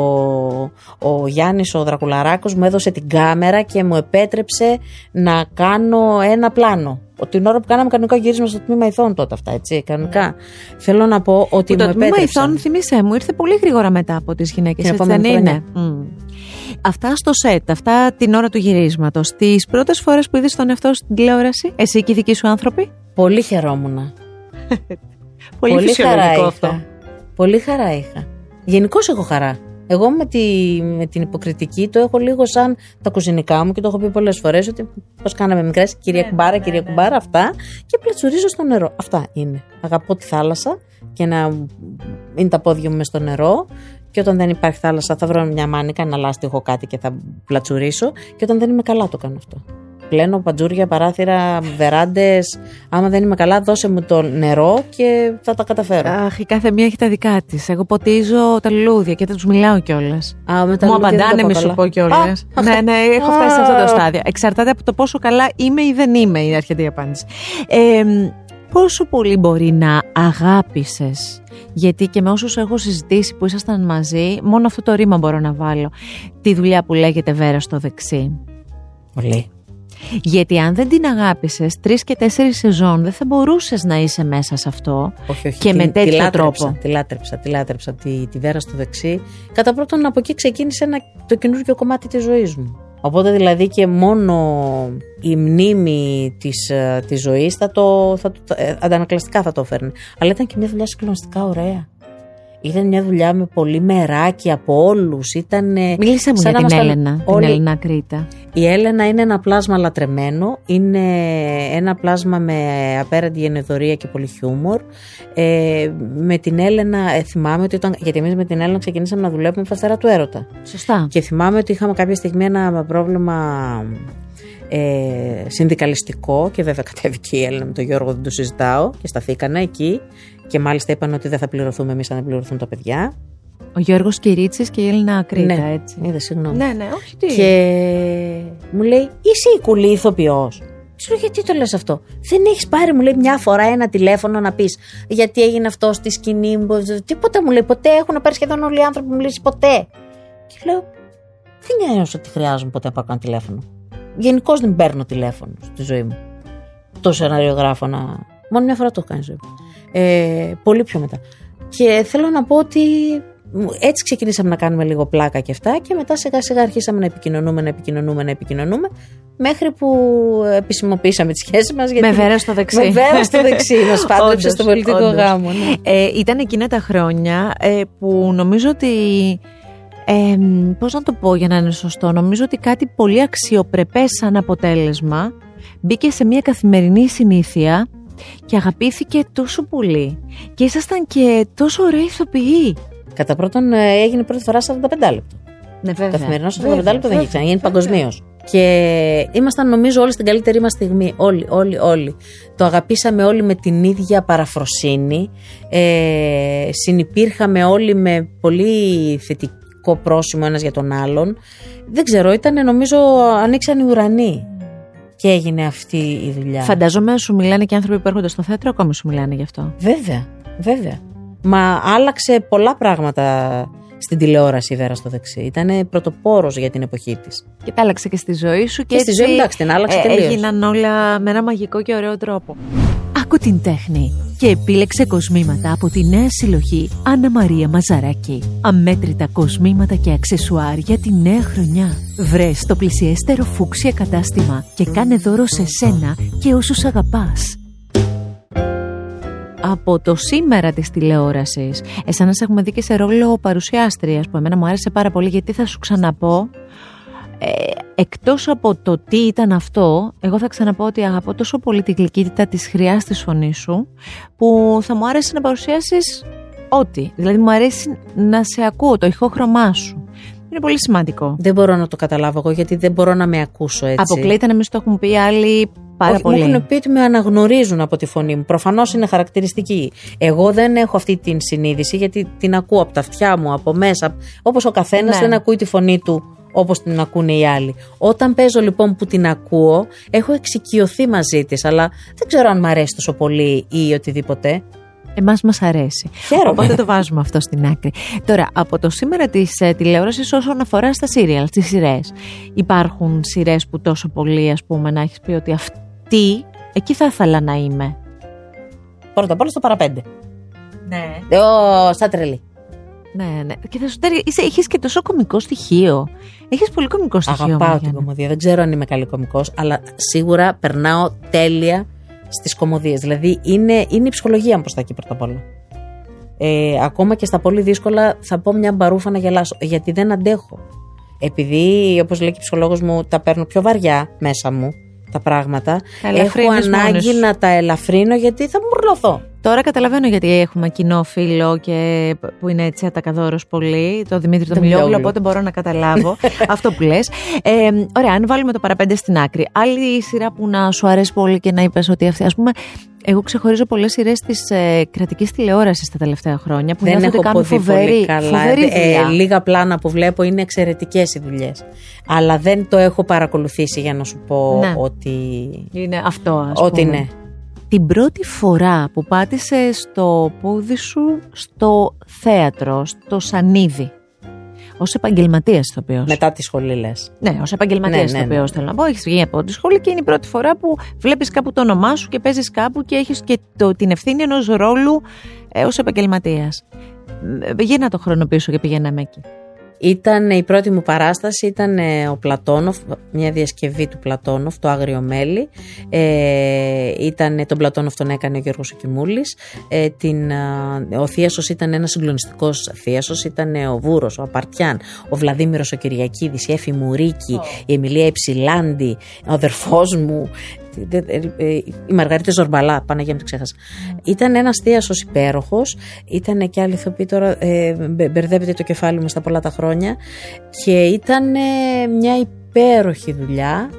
ο Γιάννης ο Δρακουλαράκος μου έδωσε την κάμερα και μου επέτρεψε να κάνω ένα πλάνο. Την ώρα που κάναμε κανονικό γύρισμα στο τμήμα ηθών τότε αυτά, έτσι, κανονικά. Θέλω να πω ότι που μου Το τμήμα ηθών, θυμίσέ μου, ήρθε πολύ γρήγορα μετά από τις γυναίκες, έτσι δεν είναι; Mm. Αυτά στο σετ, αυτά την ώρα του γυρίσματος, τις πρώτες φορές που είδες τον εαυτό στην τηλεόραση, εσύ και οι δικοί σου άνθρωποι; Πολύ χαιρόμουν. Πολύ, Πολύ χαρά αυτό. Είχα. Πολύ χαρά είχα. Γενικώς έχω χαρά. Εγώ με, τη, με την υποκριτική το έχω λίγο σαν τα κουζινικά μου και το έχω πει πολλές φορές ότι πώς κάναμε μικρές, κυρία ναι, κουμπάρα, ναι, κυρία ναι. κουμπάρα, αυτά. Και πλατσουρίζω στο νερό. Αυτά είναι. Αγαπώ τη θάλασσα και να είναι τα πόδια μου μες στο νερό. Και όταν δεν υπάρχει θάλασσα, θα βρω μια μάνικα, ένα λάστιχο κάτι και θα πλατσουρίσω. Και όταν δεν είμαι καλά, το κάνω αυτό πλένω παντζούρια, παράθυρα, βεράντες. Άμα δεν είμαι καλά, δώσε μου το νερό και θα τα καταφέρω. Αχ, η κάθε μία έχει τα δικά της. Εγώ ποτίζω τα λουλούδια και δεν τους μιλάω κιόλας. Μου απαντάνε, μη σου πω κιόλας. Ναι, ναι, έχω φτάσει σε αυτό το στάδιο. Εξαρτάται από το πόσο καλά είμαι ή δεν είμαι η αρχική απάντηση. Ε, πόσο πολύ μπορεί να αγάπησες; Γιατί και με όσους έχω συζητήσει που ήσασταν μαζί μόνο αυτό το ρήμα μπορώ να βάλω τη δουλειά που λέγεται Βέρα στο δεξί Πολύ. Γιατί αν δεν την αγάπησες τρεις και τέσσερις σεζόν δεν θα μπορούσες να είσαι μέσα σε αυτό Όχι, όχι. και τη- με τη τέτοιο λάτρεψα, τρόπο. Τη λάτρεψα, τη λάτρεψα, τη, τη βέρα στο δεξί. Κατά πρώτον, από εκεί ξεκίνησε ένα, το καινούργιο κομμάτι της ζωής μου. Οπότε δηλαδή και μόνο η μνήμη της, ε, της ζωής θα το, θα το, ε, αντανακλαστικά θα το φέρνει. Αλλά ήταν και μια δουλειά συγκλονιστικά ωραία. Ήταν μια δουλειά με πολύ μεράκι από όλους. Ήταν, ε, Μίλησε μου σαν για να την ήμασταν Έλενα, όλοι- την Έλενα Κρήτα. Η Έλενα είναι ένα πλάσμα λατρεμένο, είναι ένα πλάσμα με απέραντη γενεδορία και πολύ χιούμορ. Ε, με την Έλενα ε, θυμάμαι ότι όταν, γιατί εμείς με την Έλενα ξεκινήσαμε να δουλεύουμε φαστερά του έρωτα. Σωστά. Και θυμάμαι ότι είχαμε κάποια στιγμή ένα πρόβλημα ε, συνδικαλιστικό και βέβαια κατέβηκε η Έλληνα με τον Γιώργο, δεν το συζητάω και σταθήκανε εκεί και μάλιστα είπαν ότι δεν θα πληρωθούμε εμείς αν δεν πληρωθούν τα παιδιά. Ο Γιώργος Κυρίτσης και η Έλληνα Κρήτα, ναι, έτσι. είδε, συγγνώμη. Ναι, ναι, όχι τι. Και μου λέει, είσαι η κουλή ηθοποιός. Της λέω, γιατί το λες αυτό; Δεν έχεις πάρει, μου λέει, μια φορά ένα τηλέφωνο να πεις γιατί έγινε αυτό στη σκηνή μου. Τίποτα μου λέει, ποτέ έχουν πάρει σχεδόν όλοι οι άνθρωποι που μου λύσει ποτέ. Και λέω, δεν νιώθω ότι χρειάζομαι ποτέ να πάρω κανένα τηλέφωνο. Γενικώς δεν παίρνω τηλέφωνο στη ζωή μου. Το σεναριογράφο να. Μόνο μια φορά το έχω κάνει στη ζωή μου. Ε, πολύ πιο μετά. Και θέλω να πω ότι έτσι ξεκινήσαμε να κάνουμε λίγο πλάκα και αυτά και μετά σιγά σιγά αρχίσαμε να επικοινωνούμε, να επικοινωνούμε, να επικοινωνούμε μέχρι που επισημοποιήσαμε τις σχέσεις μας. Με βέρα στο δεξί. Με βέρα στο δεξί μας πάντρεψε Όντως, στο πολιτικό όντως. γάμο. Ναι. Ε, ήταν εκείνα τα χρόνια ε, που νομίζω ότι. Ε, πώς να το πω για να είναι σωστό, νομίζω ότι κάτι πολύ αξιοπρεπές σαν αποτέλεσμα μπήκε σε μια καθημερινή συνήθεια και αγαπήθηκε τόσο πολύ και ήσασταν και τόσο ωραίοι ηθοποιοί. Κατά πρώτον ε, έγινε πρώτη φορά 45 λεπτό. Ναι, βέβαια. Καθημερινό 45 Βέβαια, λεπτό δεν έχει βέβαια, ξαναγίνει βέβαια. παγκοσμίως. Και ήμασταν νομίζω όλοι στην καλύτερη μας στιγμή. Όλοι, όλοι, όλοι. Το αγαπήσαμε όλοι με την ίδια παραφροσύνη. Ε, συνυπήρχαμε όλοι με πολύ θετικό πρόσημο ένας για τον άλλον. Δεν ξέρω, ήταν νομίζω ανοίξαν οι ουρανοί και έγινε αυτή η δουλειά. Φανταζόμαι σου μιλάνε και άνθρωποι που έρχονται στο θέατρο, ακόμη σου μιλάνε γι' αυτό. Βέβαια, βέβαια. Μα άλλαξε πολλά πράγματα στην τηλεόραση η Βέρα στο δεξί. Ήταν πρωτοπόρος για την εποχή της. Και τα άλλαξε και στη ζωή σου και, Και στη έτσι, ζωή, εντάξει, την άλλαξε ε, τελείως. Έγιναν όλα με ένα μαγικό και ωραίο τρόπο. Άκου την τέχνη και επίλεξε κοσμήματα από τη νέα συλλογή Άννα Μαρία Μαζαράκη. Αμέτρητα κοσμήματα και αξεσουάρ για τη νέα χρονιά. Βρες το πλησιέστερο φούξια κατάστημα και κάνε δώρο σε σένα και όσους αγαπάς. Από το σήμερα της τηλεόρασης, εσένα σε έχουμε δει και σε ρόλο παρουσιάστριας που εμένα μου άρεσε πάρα πολύ γιατί θα σου ξαναπώ ε, εκτός από το τι ήταν αυτό, εγώ θα ξαναπώ ότι αγαπώ τόσο πολύ τη γλυκύτητα της χρειάς της φωνής σου που θα μου άρεσε να παρουσιάσεις ό,τι. Δηλαδή μου αρέσει να σε ακούω, το ηχόχρωμά σου. Είναι πολύ σημαντικό. Δεν μπορώ να το καταλάβω εγώ γιατί δεν μπορώ να με ακούσω έτσι. Αποκλείται να μην το έχουν πει άλλοι πάρα Όχι, πολύ. Μου έχουν πει ότι με αναγνωρίζουν από τη φωνή μου. Προφανώς είναι χαρακτηριστική. Εγώ δεν έχω αυτή την συνείδηση γιατί την ακούω από τα αυτιά μου, από μέσα. Όπως ο καθένας Ναι. δεν ακούει τη φωνή του όπως την ακούνε οι άλλοι. Όταν παίζω λοιπόν που την ακούω, έχω εξοικειωθεί μαζί της, αλλά δεν ξέρω αν μ' αρέσει τόσο πολύ ή οτιδήποτε. Εμάς μας αρέσει. Χαίρομαι. Οπότε το βάζουμε αυτό στην άκρη. Τώρα, από το σήμερα της ε, τηλεόρασης, όσον αφορά στα σύριαλ, τις σειρές, υπάρχουν σειρές που τόσο πολύ, ας πούμε, να έχεις πει ότι αυτή, εκεί θα ήθελα να είμαι; Πρώτα απ' όλα στο παραπέντε. Ναι. Ε, ο, σαν τρελή. Ναι, ναι. Και θα σου τέργε- είσαι, έχεις και τόσο κωμικό στοιχείο. Έχεις πολύ κωμικό στοιχείο. Αγαπάω την Μαριάννα. κομμωδία. Δεν ξέρω αν είμαι καλή κωμικό, αλλά σίγουρα περνάω τέλεια στις κομμωδίες. Δηλαδή είναι, είναι η ψυχολογία μου προς τα εκεί πρώτα απ' όλα. Ε, ακόμα και στα πολύ δύσκολα θα πω μια μπαρούφα να γελάσω. Γιατί δεν αντέχω. Επειδή, όπως λέει και η ψυχολόγος μου, τα παίρνω πιο βαριά μέσα μου τα πράγματα. Τα έχω ελαφρύνεις μόνη ανάγκη σου. να τα ελαφρύνω γιατί θα μου μουρλωθώ. Τώρα καταλαβαίνω γιατί έχουμε κοινό φίλο και που είναι έτσι ατακαδόρος πολύ, το Δημήτρη το Το Μιλιόγλου, Μιλιόγλου. οπότε μπορώ να καταλάβω αυτό που λες. Ε, ωραία, αν βάλουμε το παραπέντε στην άκρη. Άλλη σειρά που να σου αρέσει πολύ και να είπες ότι αυτή, ας πούμε, εγώ ξεχωρίζω πολλές σειρές της ε, κρατικής τηλεόρασης τα τελευταία χρόνια που δεν νιώθω έχω ότι κάνουν ποδεί φοβερή, πολύ καλά. φοβερή Ε, δουλειά. λίγα πλάνα που βλέπω είναι εξαιρετικές οι δουλειές. Αλλά δεν το έχω παρακολουθήσει για να σου πω Ναι. ότι. Είναι αυτό, ας Ότι πούμε. ναι. την πρώτη φορά που πάτησε στο πόδι σου στο θέατρο, στο Σανίδι. Ω επαγγελματίας ηθοποιό. Μετά τη σχολή, λες. Ναι, ως επαγγελματίας Ναι, ναι, ναι, ηθοποιό θέλω να πω. Έχεις βγει από τη σχολή και είναι η πρώτη φορά που βλέπεις κάπου το όνομά σου και παίζεις κάπου και έχεις και το, την ευθύνη ενός ρόλου ε, ως επαγγελματίας. Για να το χρόνο πίσω και πηγαίναμε εκεί. Ήταν η πρώτη μου παράσταση, ήταν ε, ο Πλατώνοφ, μια διασκευή του Πλατώνοφ, το Άγριο Μέλι. Ε, ήταν, τον Πλατώνοφ τον έκανε ο Γιώργος Ακιμούλης. Ε, την, α, ο Θίασος ήταν ένας συγκλονιστικός Θίασος, ήταν ε, ο Βούρος, ο Απαρτιάν, ο Βλαδίμηρος ο Κυριακίδης, η Εφη Μουρίκη, η Εμιλία Εψιλάντη, ο αδερφός μου, ε, ε, η Μαργαρίτα Ζορμπαλά, Παναγία μου την ξέχασα. Ήταν ένας θείασο υπέροχος. Ήταν και άλλοι ηθοποιοί τώρα. Ε, μπε- μπερδεύεται το κεφάλι μου στα πολλά τα χρόνια. Και ήταν ε, μια υπέροχη δουλειά.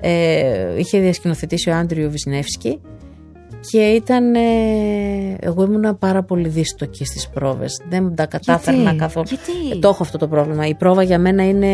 Ε, είχε διασκηνοθετήσει ο Άντριο Βυσνεύσκι. Και ήταν. Ε, εγώ ήμουν πάρα πολύ δύστοκη στις πρόβες. Δεν τα κατάφερνα Γιατί; καθόλου. Γιατί; Ε, Το έχω αυτό το πρόβλημα. Η πρόβα για μένα είναι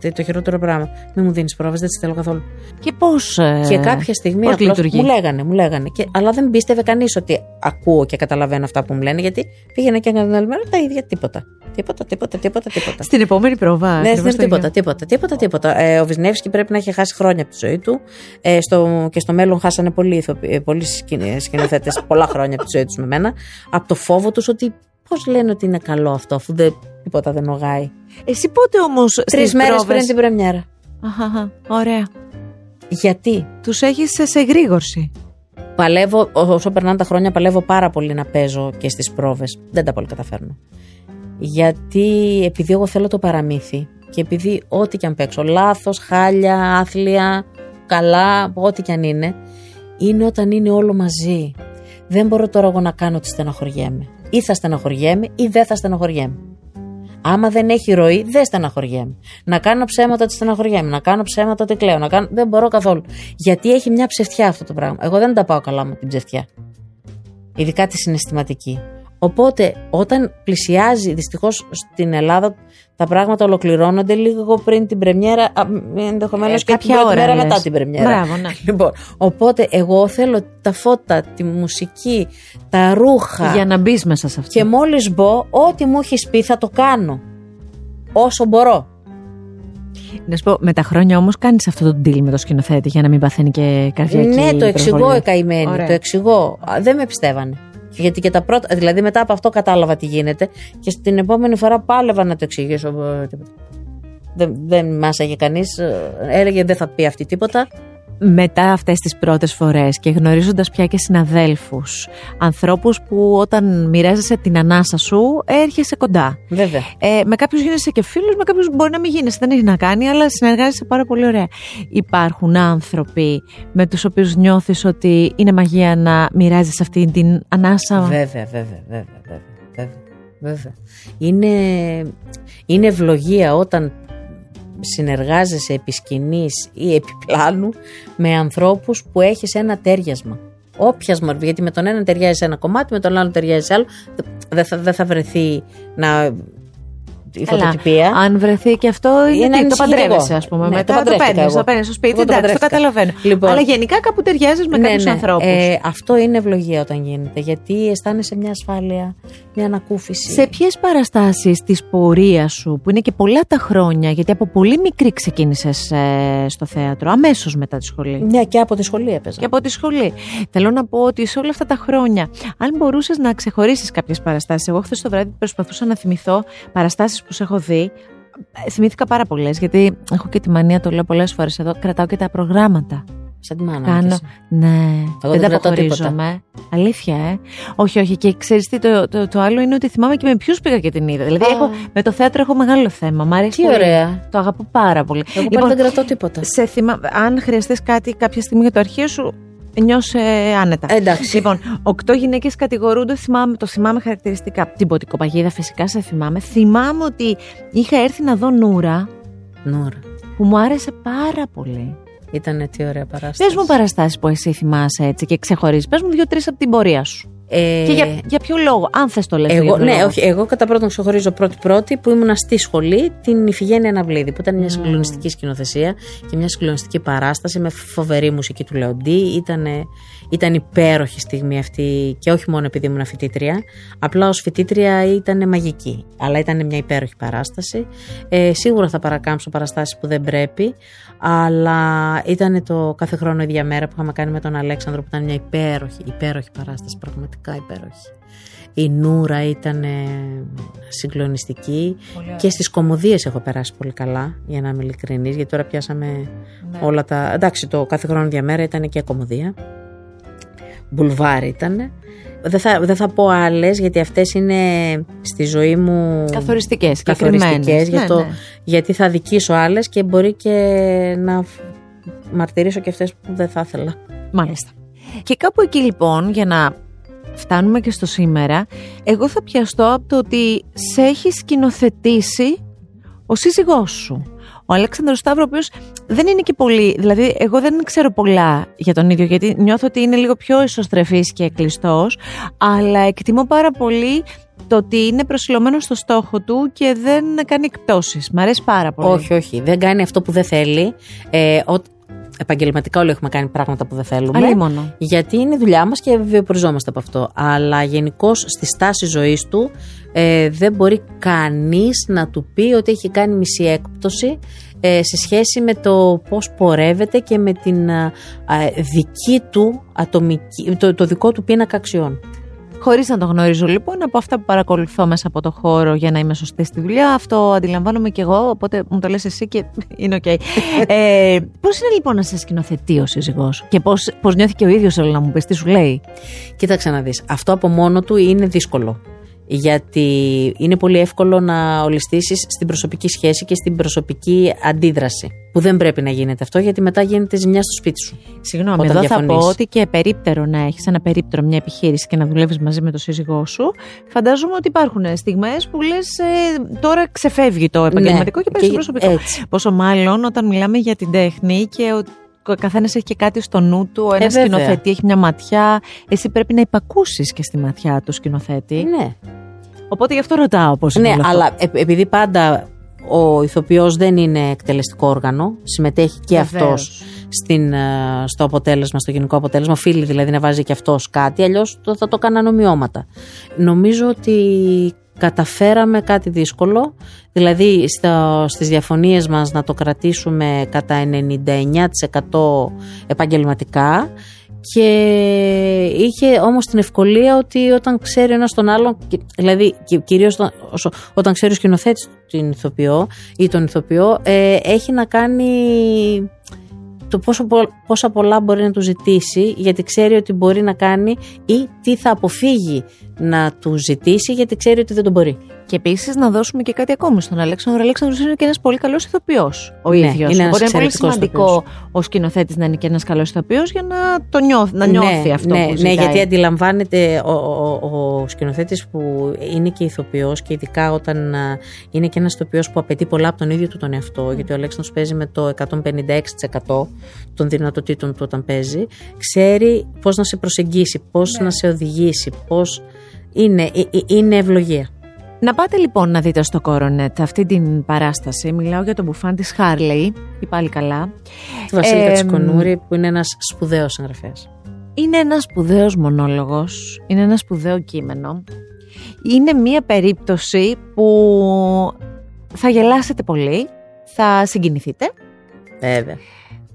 ε, το χειρότερο πράγμα. Μην μου δίνεις πρόβες, δεν τις θέλω καθόλου. Και πώς. Και κάποια στιγμή πώς απλώς λειτουργεί; μου λέγανε, μου λέγανε. Και, αλλά δεν πίστευε κανείς ότι ακούω και καταλαβαίνω αυτά που μου λένε, γιατί πήγαινε και έκανα την άλλη μέρα τα ίδια τίποτα. Τίποτα, τίποτα, τίποτα, τίποτα. Στην επόμενη πρόβα. Ναι, ακριβώς δεν το ίδιο. τίποτα, τίποτα, τίποτα, τίποτα. Ε, ο Βυσνεύσκι πρέπει να έχει χάσει χρόνια από τη ζωή του. Ε, στο, και στο μέλλον χάσανε πολλοί, ηθοποιοί- ε, πολλοί σκηνοθέτες πολλά χρόνια από τη ζωή τους με μένα. Από το φόβο τους ότι πώς λένε ότι είναι καλό αυτό, αφού δεν, τίποτα δεν ογάει. Εσύ πότε όμως. Τρεις μέρες πριν την πρεμιέρα. Αχαχα, ωραία. Γιατί; Τους έχεις σε εγρήγορση. Παλεύω, όσο περνάνε τα χρόνια, παλεύω πάρα πολύ να παίζω και στις πρόβες. Δεν τα πολύ καταφέρνω. Γιατί επειδή εγώ θέλω το παραμύθι και επειδή ό,τι και αν παίξω, λάθος, χάλια, άθλια, καλά, ό,τι και αν είναι, είναι όταν είναι όλο μαζί. Δεν μπορώ τώρα εγώ να κάνω ότι στεναχωριέμαι. Ή θα στεναχωριέμαι ή δεν θα στεναχωριέμαι. Άμα δεν έχει ροή, δεν στεναχωριέμαι. Να κάνω ψέματα ότι στεναχωριέμαι, να κάνω ψέματα ότι κλαίω, να κάνω... δεν μπορώ καθόλου. Γιατί έχει μια ψευτιά αυτό το πράγμα. Εγώ δεν τα πάω καλά με την ψευτιά. Ειδικά τη συναισθηματική. Οπότε, όταν πλησιάζει, δυστυχώς στην Ελλάδα τα πράγματα ολοκληρώνονται λίγο πριν την πρεμιέρα, ενδεχομένως Ε, και την κάποια πρώτη ώρα, μέρα λες. μετά την πρεμιέρα. Μπράβο, ναι. Λοιπόν, οπότε εγώ θέλω τα φώτα, τη μουσική, τα ρούχα. Για να μπεις μέσα σε αυτό. Και μόλις μπω, ό,τι μου έχεις πει θα το κάνω. Όσο μπορώ. Να σου πω, με τα χρόνια όμως κάνεις αυτό το deal με το σκηνοθέτη για να μην παθαίνει και καρδιακή ναι, το εξηγώ υπερβολή. η καημένη. Ωραία. Το εξηγώ. Α, Δεν με πιστεύανε. Γιατί και τα πρώτα, δηλαδή μετά από αυτό κατάλαβα τι γίνεται και στην επόμενη φορά πάλευα να το εξηγήσω. ε, τίποτα. Δεν, δεν μάσαγε κανείς. Έλεγε δεν θα πει αυτή τίποτα. Μετά αυτές τις πρώτες φορές και γνωρίζοντας πια και συναδέλφους, ανθρώπους που όταν μοιράζεσαι την ανάσα σου έρχεσαι κοντά. Βέβαια. Ε, με κάποιους γίνεσαι και φίλος, με κάποιους μπορεί να μην γίνεσαι, δεν έχει να κάνει, αλλά συνεργάζεσαι πάρα πολύ ωραία. Υπάρχουν άνθρωποι με τους οποίους νιώθεις ότι είναι μαγεία να μοιράζεσαι αυτή την ανάσα; Βέβαια, βέβαια, βέβαια, βέβαια, βέβαια, βέβαια. Είναι, είναι ευλογία όταν συνεργάζεσαι επί σκηνής ή επί πλάνου με ανθρώπους που έχεις ένα τέριασμα. Όποια μορφή, γιατί με τον έναν ταιριάζει σε ένα κομμάτι, με τον άλλον ταιριάζει σε άλλο. Δεν θα, δεν θα βρεθεί να. Η Καλά. φωτοτυπία. Αν βρεθεί και αυτό, είναι, Είναι τι, το ανησυχητικό. παντρεύεσαι, ας πούμε. Ναι, το μετά το παντρεύτηκα παίρνεις, εγώ. το παίρνεις στο σπίτι. Εγώ το εντάξει, το παντρεύτηκα; καταλαβαίνω. Λοιπόν. Αλλά γενικά κάπου ταιριάζει με Ναι, κάποιους ναι. ανθρώπους. Ε, αυτό είναι ευλογία όταν γίνεται. Γιατί αισθάνεσαι μια ασφάλεια, μια ανακούφιση. Σε ποιες παραστάσεις της πορείας σου, που είναι και πολλά τα χρόνια, γιατί από πολύ μικρή ξεκίνησες στο θέατρο, αμέσως μετά τη σχολή; Ναι, και από τη σχολή έπαιζα. Και από τη σχολή. Θέλω να πω ότι σε όλα αυτά τα χρόνια, αν μπορούσες να ξεχωρίσεις κάποιες παραστάσεις. Εγώ χθες το βράδυ προσπαθούσα να θυμηθώ παραστάσεις που σε έχω δει. Ε, Θυμήθηκα πάρα πολλές, γιατί έχω και τη μανία, το λέω πολλές φορές εδώ, κρατάω και τα προγράμματα. Σαν τη μάνα μου. Κάνω. κι εσύ. Ναι, Εγώ δεν δεν τα κρατάω αποχωρίζομαι. Αλήθεια, ε. Όχι, όχι. Και ξέρεις τι, το, το, το άλλο είναι ότι θυμάμαι και με ποιους πήγα και την είδα. Δηλαδή, Α. έχω, με το θέατρο έχω μεγάλο θέμα. Μ' αρέσει Τι πολύ. ωραία. Το αγαπώ πάρα πολύ. Εγώ πάλι δεν κρατάω τίποτα. σε θυμα... αν χρειαστείς κάτι κάποια στιγμή για το αρχείο σου, νιώσε άνετα. Ε, εντάξει. Λοιπόν, οκτώ γυναίκες κατηγορούνται, θυμάμαι, το θυμάμαι χαρακτηριστικά. Την ποτικοπαγίδα φυσικά σε θυμάμαι. Θυμάμαι ότι είχα έρθει να δω Νούρα, Νούρα. που μου άρεσε πάρα πολύ. Ήταν τι ωραία παράσταση. Πες μου παραστάσεις που εσύ θυμάσαι έτσι και ξεχωρίζεις. Πες μου δύο-τρεις από την πορεία σου. Ε, και για, για ποιο λόγο, αν θες το λες εγώ, Ναι, όχι, εγώ κατά πρώτον ξεχωρίζω πρώτη-πρώτη που ήμουνα στη σχολή την Ιφηγένεια Αναβλίδη, που ήταν μια συγκλονιστική σκηνοθεσία και μια συγκλονιστική παράσταση με φοβερή μουσική του Λεοντή. Ήταν, ήταν υπέροχη στιγμή αυτή και όχι μόνο επειδή ήμουν φοιτήτρια. Απλά ως φοιτήτρια ήταν μαγική, αλλά ήταν μια υπέροχη παράσταση. Ε, σίγουρα θα παρακάμψω παραστάσεις που δεν πρέπει, αλλά ήταν το κάθε χρόνο ίδια μέρα που είχαμε κάνει με τον Αλέξανδρο που ήταν μια υπέροχη, υπέροχη παράσταση, πραγματικά υπέροχη. Η Νούρα ήταν συγκλονιστική και στις κομμωδίες έχω περάσει πολύ καλά για να είμαι ειλικρινής γιατί τώρα πιάσαμε ναι. όλα τα... Εντάξει το κάθε χρόνο διαμέρα ήταν και κομμωδία. Μπουλβάρ ήταν. Δεν θα, δεν θα πω άλλες γιατί αυτές είναι στη ζωή μου καθοριστικές, καθοριστικές ναι, ναι. γιατί θα δικήσω άλλες και μπορεί και να μαρτυρήσω και αυτές που δεν θα ήθελα. Μάλιστα. Και κάπου εκεί λοιπόν για να φτάνουμε και στο σήμερα εγώ θα πιαστώ από το ότι σε έχει σκηνοθετήσει ο σύζυγός σου. Ο Αλέξανδρος Σταύρος, ο οποίος δεν είναι και πολύ, δηλαδή εγώ δεν ξέρω πολλά για τον ίδιο, γιατί νιώθω ότι είναι λίγο πιο ισοστρεφής και κλειστός, αλλά εκτιμώ πάρα πολύ το ότι είναι προσιλωμένος στο στόχο του και δεν κάνει εκπτώσεις. Μ' αρέσει πάρα πολύ. Όχι, όχι. Δεν κάνει αυτό που δεν θέλει. Ε, επαγγελματικά όλοι έχουμε κάνει πράγματα που δεν θέλουμε. μόνο. Γιατί είναι η δουλειά μας και βιοποριζόμαστε από αυτό. Αλλά γενικώς στη στάση ζωής του ε, δεν μπορεί κανείς να του πει ότι έχει κάνει μισή έκπτωση ε, σε σχέση με το πώς πορεύεται και με την ε, δική του ατομική, το, το δικό του πίνακα αξιών. Χωρίς να το γνωρίζω λοιπόν, από αυτά που παρακολουθώ μέσα από το χώρο για να είμαι σωστή στη δουλειά, αυτό αντιλαμβάνομαι και εγώ, οπότε μου το λες εσύ και είναι OK. Okay. ε, πώς είναι λοιπόν να σε σκηνοθετεί ο σύζυγός και πώς πώς νιώθει και ο ίδιος όλο να μου πεις τι σου λέει; Κοίταξε να δεις. Αυτό από μόνο του είναι δύσκολο γιατί είναι πολύ εύκολο να ολιστήσεις στην προσωπική σχέση και στην προσωπική αντίδραση. Που δεν πρέπει να γίνεται αυτό, γιατί μετά γίνεται ζημιά στο σπίτι σου. Συγγνώμη, εδώ θα πω ότι και περίπτερο να έχεις ένα περίπτερο μια επιχείρηση και να δουλεύεις μαζί με τον σύζυγό σου. Φαντάζομαι ότι υπάρχουν στιγμές που λες ε, τώρα ξεφεύγει το επαγγελματικό ναι, και παίρνει το προσωπικό. Έτσι. Πόσο μάλλον όταν μιλάμε για την τέχνη και ο καθένας έχει και κάτι στο νου του. Ο ένας ε, σκηνοθέτη έχει μια ματιά. Εσύ πρέπει να υπακούσεις και στη ματιά του σκηνοθέτη. Ναι. Οπότε γι' αυτό ρωτάω πώς είναι. Ναι, αλλά ε, επειδή πάντα ο ηθοποιός δεν είναι εκτελεστικό όργανο, συμμετέχει και αυτός στο αποτέλεσμα, στο γενικό αποτέλεσμα. Οφείλει δηλαδή να βάζει και αυτός κάτι, αλλιώς θα το έκανα νομιώματα. Νομίζω ότι καταφέραμε κάτι δύσκολο, δηλαδή στα, στις διαφωνίες μας να το κρατήσουμε κατά 99% επαγγελματικά και είχε όμως την ευκολία ότι όταν ξέρει ένας τον άλλον, δηλαδή κυρίως όταν ξέρει ο σκηνοθέτης την ηθοποιό ή τον ηθοποιό, ε, έχει να κάνει το πόσο, πόσα πολλά μπορεί να του ζητήσει γιατί ξέρει ότι μπορεί να κάνει ή τι θα αποφύγει να του ζητήσει γιατί ξέρει ότι δεν το μπορεί. Και επίσης να δώσουμε και κάτι ακόμη στον Αλέξανδρο. Ο Αλέξανδρος είναι και ένας πολύ καλός ηθοποιός ο ναι, ίδιος. Είναι, είναι πολύ σημαντικό ηθοποιός. ο σκηνοθέτης να είναι και ένας καλός ηθοποιός για να το νιώθει, να ναι, νιώθει ναι, αυτό ναι, που ζητάει. Ναι, γιατί αντιλαμβάνεται ο, ο, ο σκηνοθέτης που είναι και ηθοποιός και ειδικά όταν είναι και ένας ηθοποιός που απαιτεί πολλά από τον ίδιο του τον εαυτό, γιατί ο Αλέξανδρος παίζει με το 156% των δυνατοτήτων του όταν παίζει, ξέρει πώς να σε προσεγγίσει, πώς ναι. να σε οδηγήσει, πώς. Είναι, ε, ε, είναι ευλογία. Να πάτε λοιπόν να δείτε στο Coronet αυτή την παράσταση. Μιλάω για τον μπουφάν της Χάρλεϊ, ή πάλι καλά. Του Βασίλη ε, Κατσικονούρη, που είναι ένας σπουδαίος συγγραφέας. Είναι ένας σπουδαίος μονόλογος, είναι ένα σπουδαίο κείμενο. Είναι μία περίπτωση που θα γελάσετε πολύ, θα συγκινηθείτε. Βέβαια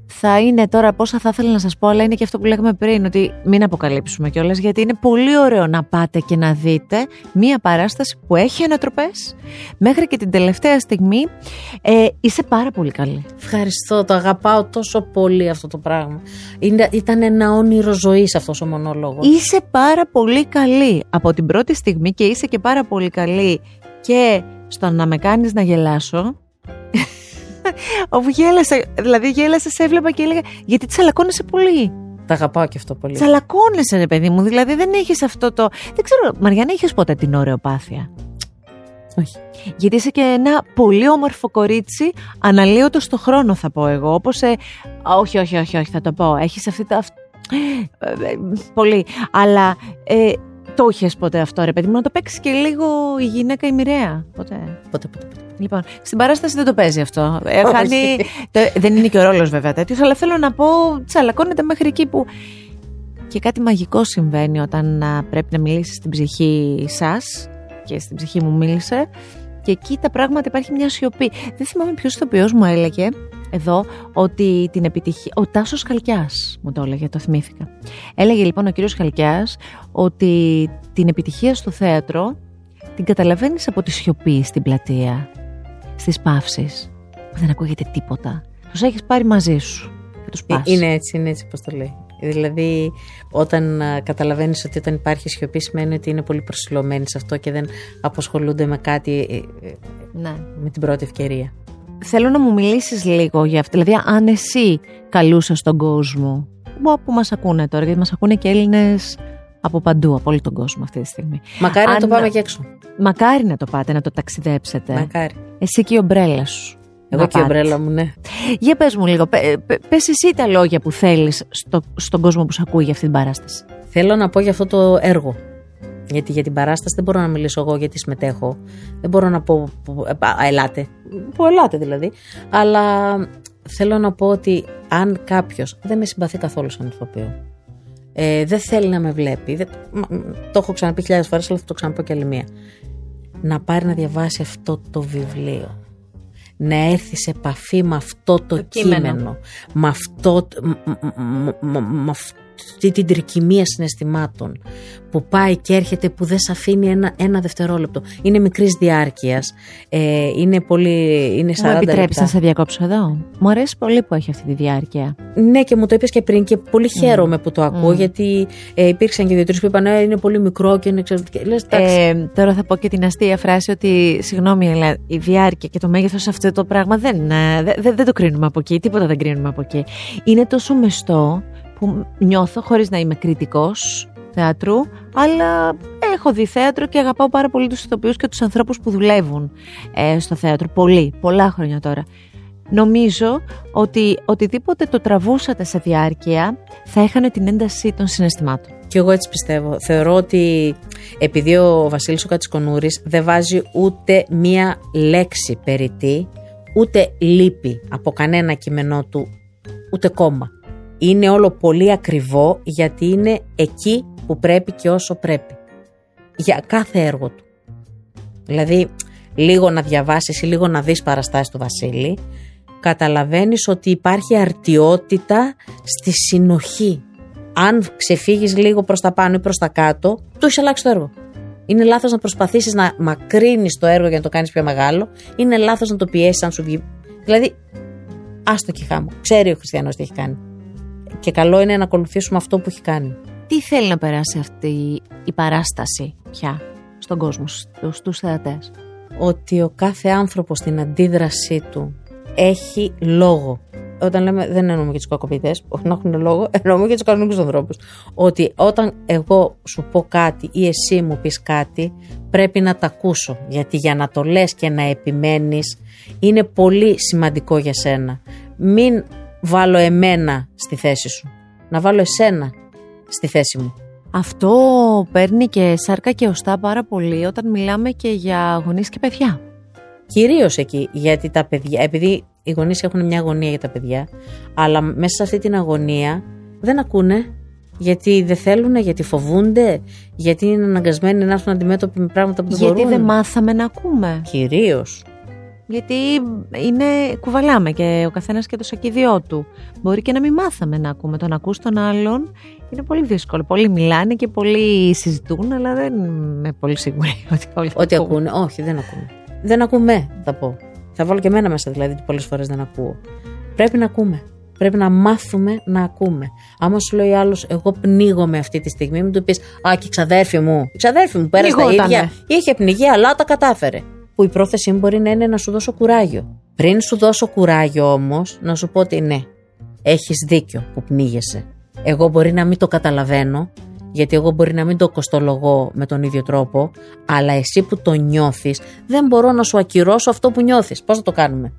θα είναι τώρα πόσα θα ήθελα να σας πω, αλλά είναι και αυτό που λέγαμε πριν, ότι μην αποκαλύψουμε κιόλας, γιατί είναι πολύ ωραίο να πάτε και να δείτε μία παράσταση που έχει ανατροπές. Μέχρι και την τελευταία στιγμή ε, είσαι πάρα πολύ καλή. Ευχαριστώ, το αγαπάω τόσο πολύ αυτό το πράγμα. Είναι, ήταν ένα όνειρο ζωής αυτός ο μονόλογος. Είσαι πάρα πολύ καλή από την πρώτη στιγμή και είσαι και πάρα πολύ καλή και στο να με κάνεις να γελάσω Όπου γέλασε, δηλαδή γέλασε, σε έβλεπα και έλεγα Γιατί τσαλακώνεσαι πολύ; Τα αγαπάω και αυτό πολύ. Τσαλακώνεσαι, ρε παιδί μου. Δηλαδή δεν έχεις αυτό το. Δεν ξέρω, Μαριάννα, έχεις ποτέ την ωρεοπάθεια. Όχι. Γιατί είσαι και ένα πολύ όμορφο κορίτσι, αναλύωτο στο χρόνο, θα πω εγώ. Όπως. Ε... Όχι, όχι, όχι, όχι, θα το πω. Έχεις αυτή τα. Ε, πολύ. Αλλά ε, το είχες ποτέ αυτό, ρε παιδί μου, να το παίξεις και λίγο η γυναίκα η μοιραία. Ποτέ. Ποτέ, ποτέ, ποτέ. Λοιπόν, στην παράσταση δεν το παίζει αυτό. Ε, Όχι. χάνει- το- δεν είναι και ο ρόλος βέβαια τέτοιος, αλλά θέλω να πω, τσαλακώνεται μέχρι εκεί που. Και κάτι μαγικό συμβαίνει όταν α, πρέπει να μιλήσεις στην ψυχή σας και στην ψυχή μου μίλησε. Και εκεί τα πράγματα υπάρχει μια σιωπή. Δεν θυμάμαι ποιος ηθοποιός μου έλεγε εδώ ότι την επιτυχία. Ο Τάσος Χαλκιάς μου το έλεγε, το θυμήθηκα. Έλεγε λοιπόν ο κύριος Χαλκιάς ότι την επιτυχία στο θέατρο την καταλαβαίνεις από τη σιωπή στην πλατεία, στις παύσεις, που δεν ακούγεται τίποτα. Τους έχεις πάρει μαζί σου και τους πας. Ε, Είναι έτσι, είναι έτσι πώς το λέει. Δηλαδή, όταν α, καταλαβαίνεις ότι όταν υπάρχει σιωπή σημαίνει ότι είναι πολύ προσιλωμένοι σε αυτό και δεν απασχολούνται με κάτι ε, ε, Ναι. με την πρώτη ευκαιρία. Θέλω να μου μιλήσεις λίγο για αυτό. Δηλαδή, αν εσύ καλούσες τον κόσμο που- που μας ακούνε τώρα, γιατί μας ακούνε και Έλληνες από παντού, από όλο τον κόσμο αυτή τη στιγμή. Μακάρι να Αν- το πάμε και έξω. Μακάρι να το πάτε, να το ταξιδέψετε. Μακάρι. Εσύ και η ομπρέλα σου. Εγώ να και η πάτε. ομπρέλα μου, ναι. Για πες μου λίγο, πε- πε- πες εσύ τα λόγια που θέλεις στο, στον κόσμο που σε ακούει για αυτή την παράσταση. Θέλω να πω για αυτό το έργο. Γιατί για την παράσταση δεν μπορώ να μιλήσω εγώ γιατί συμμετέχω. Δεν μπορώ να πω. που- ε, α, ελάτε. Που ελάτε δηλαδή. Αλλά θέλω να πω ότι αν κάποιος δεν με συμπαθεί καθόλου σαν ηθοποιό, ε, δεν θέλει να με βλέπει. Δεν, μα, μ, το έχω ξαναπεί χιλιάδες φορές, αλλά θα το ξαναπώ και άλλη μία. Να πάρει να διαβάσει αυτό το βιβλίο. Να έρθει σε επαφή με αυτό το, Το κείμενο. κείμενο. Με αυτό. μ- μ- μ- μ- με αυτή την τρικυμία συναισθημάτων που πάει και έρχεται που δεν σε αφήνει ένα, ένα δευτερόλεπτο. Είναι μικρής διάρκειας, ε, είναι πολύ, είναι 40 Μου επιτρέπεις να λεπτά. σε διακόψω εδώ; Μου αρέσει πολύ που έχει αυτή τη διάρκεια. Ναι και μου το είπες και πριν και πολύ χαίρομαι που το ακούω γιατί ε, υπήρξαν και δύο-τρεις που είπαν «Ε, είναι πολύ μικρό και είναι εξαιρετικό. Λες, εντάξει, Ε, τώρα θα πω και την αστεία φράση ότι συγγνώμη, αλλά η διάρκεια και το μέγεθος αυτό το πράγμα δεν, ε, δε- δε- δεν το κρίνουμε από εκεί. Τίποτα δεν κρίνουμε από εκεί. Είναι τόσο μεστό που νιώθω χωρίς να είμαι κριτικός θεάτρου, αλλά έχω δει θέατρο και αγαπάω πάρα πολύ τους ηθοποιούς και τους ανθρώπους που δουλεύουν ε, στο θέατρο. Πολύ, πολλά χρόνια τώρα. Νομίζω ότι οτιδήποτε το τραβούσατε σε διάρκεια θα έχανε την ένταση των συναισθημάτων. Και εγώ έτσι πιστεύω. Θεωρώ ότι επειδή ο Βασίλης ο Κατσικονούρης δεν βάζει ούτε μία λέξη περιττή, ούτε λύπη από κανένα κείμενό του, ούτε κόμμα. Είναι όλο πολύ ακριβό γιατί είναι εκεί που πρέπει και όσο πρέπει. Για κάθε έργο του. Δηλαδή, λίγο να διαβάσεις ή λίγο να δεις παραστάσεις του Βασίλη, καταλαβαίνεις ότι υπάρχει αρτιότητα στη συνοχή. Αν ξεφύγεις λίγο προς τα πάνω ή προς τα κάτω, το έχεις αλλάξει το έργο. Είναι λάθος να προσπαθήσεις να μακρύνεις το έργο για να το κάνεις πιο μεγάλο. Είναι λάθος να το πιέσεις αν σου βγει. Δηλαδή, άστο κυχά μου. Ξέρει ο Χριστιανός τι έχει κάνει. Και καλό είναι να ακολουθήσουμε αυτό που έχει κάνει. Τι θέλει να περάσει αυτή η παράσταση πια στον κόσμο, στους, στους θεατές; ότι ο κάθε άνθρωπος στην αντίδρασή του έχει λόγο. Όταν λέμε, δεν εννοούμε για τους κακοποιητές, όχι να έχουν λόγο, εννοούμε για τους κανονικούς ανθρώπους. Ότι όταν εγώ σου πω κάτι ή εσύ μου πεις κάτι, πρέπει να τα ακούσω. Γιατί για να το λες και να επιμένεις είναι πολύ σημαντικό για σένα. Μην βάλω εμένα στη θέση σου. Να βάλω εσένα στη θέση μου. Αυτό παίρνει και σάρκα και οστά πάρα πολύ όταν μιλάμε και για γονείς και παιδιά. Κυρίως εκεί, γιατί τα παιδιά, επειδή οι γονείς έχουν μια αγωνία για τα παιδιά, αλλά μέσα σε αυτή την αγωνία δεν ακούνε. Γιατί δεν θέλουν, γιατί φοβούνται, γιατί είναι αναγκασμένοι να έρθουν αντιμέτωποι με πράγματα που δεν Γιατί μπορούν. δεν μάθαμε να ακούμε. Κυρίως. Γιατί είναι, κουβαλάμε και ο καθένας και το σακιδιό του. Μπορεί και να μην μάθαμε να ακούμε. Το να ακούς τον άλλον είναι πολύ δύσκολο. Πολλοί μιλάνε και πολλοί συζητούν, αλλά δεν είμαι πολύ σίγουρη ότι όλοι θα Ό,τι ακούν. ακούνε. Όχι, δεν ακούνε. Δεν ακούμε, θα πω. Θα βάλω και εμένα μέσα δηλαδή, ότι πολλές φορές δεν ακούω. Πρέπει να ακούμε. Πρέπει να μάθουμε να ακούμε. Άμα σου λέει άλλος, εγώ πνίγομαι αυτή τη στιγμή, μην του πεις Α, και η ξαδέρφη μου. Η ξαδέρφη μου πέρασε τα Πνιγότανε. ίδια. Είχε πνιγεί, αλλά τα κατάφερε. Που η πρόθεσή μου μπορεί να είναι να σου δώσω κουράγιο. Πριν σου δώσω κουράγιο όμως, να σου πω ότι ναι, έχεις δίκιο που πνίγεσαι. Εγώ μπορεί να μην το καταλαβαίνω, γιατί εγώ μπορεί να μην το κοστολογώ με τον ίδιο τρόπο, αλλά εσύ που το νιώθεις, δεν μπορώ να σου ακυρώσω αυτό που νιώθεις. Πώς θα το κάνουμε;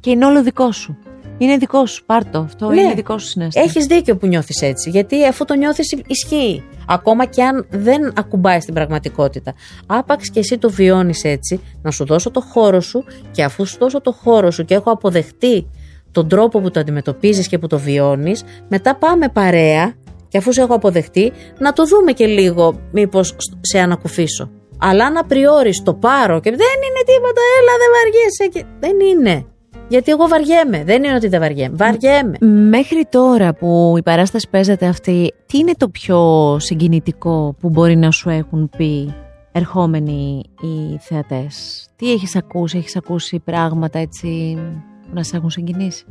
Και είναι όλο δικό σου. Είναι δικό σου, πάρτο. Αυτό Ναι. είναι δικό σου συνέστημα. Έχεις δίκιο που νιώθεις έτσι. Γιατί αφού το νιώθεις, ισχύει. Ακόμα και αν δεν ακουμπάει στην πραγματικότητα. Άπαξ και εσύ το βιώνεις έτσι, να σου δώσω το χώρο σου και αφού σου δώσω το χώρο σου και έχω αποδεχτεί τον τρόπο που το αντιμετωπίζεις και που το βιώνεις, μετά πάμε παρέα και αφού σε έχω αποδεχτεί, να το δούμε και λίγο μήπως σε ανακουφίσω. Αλλά αν απριόρι το πάρω και δεν είναι τίποτα, έλα δεν βαριέσαι. Και... Δεν είναι. Γιατί εγώ βαριέμαι. Δεν είναι ότι δεν βαριέμαι. Βαριέμαι. Μέχρι τώρα που η παράσταση παίζεται αυτή, τι είναι το πιο συγκινητικό που μπορεί να σου έχουν πει ερχόμενοι οι θεατές; Τι έχεις ακούσει, έχεις ακούσει πράγματα έτσι που να σε έχουν συγκινήσει;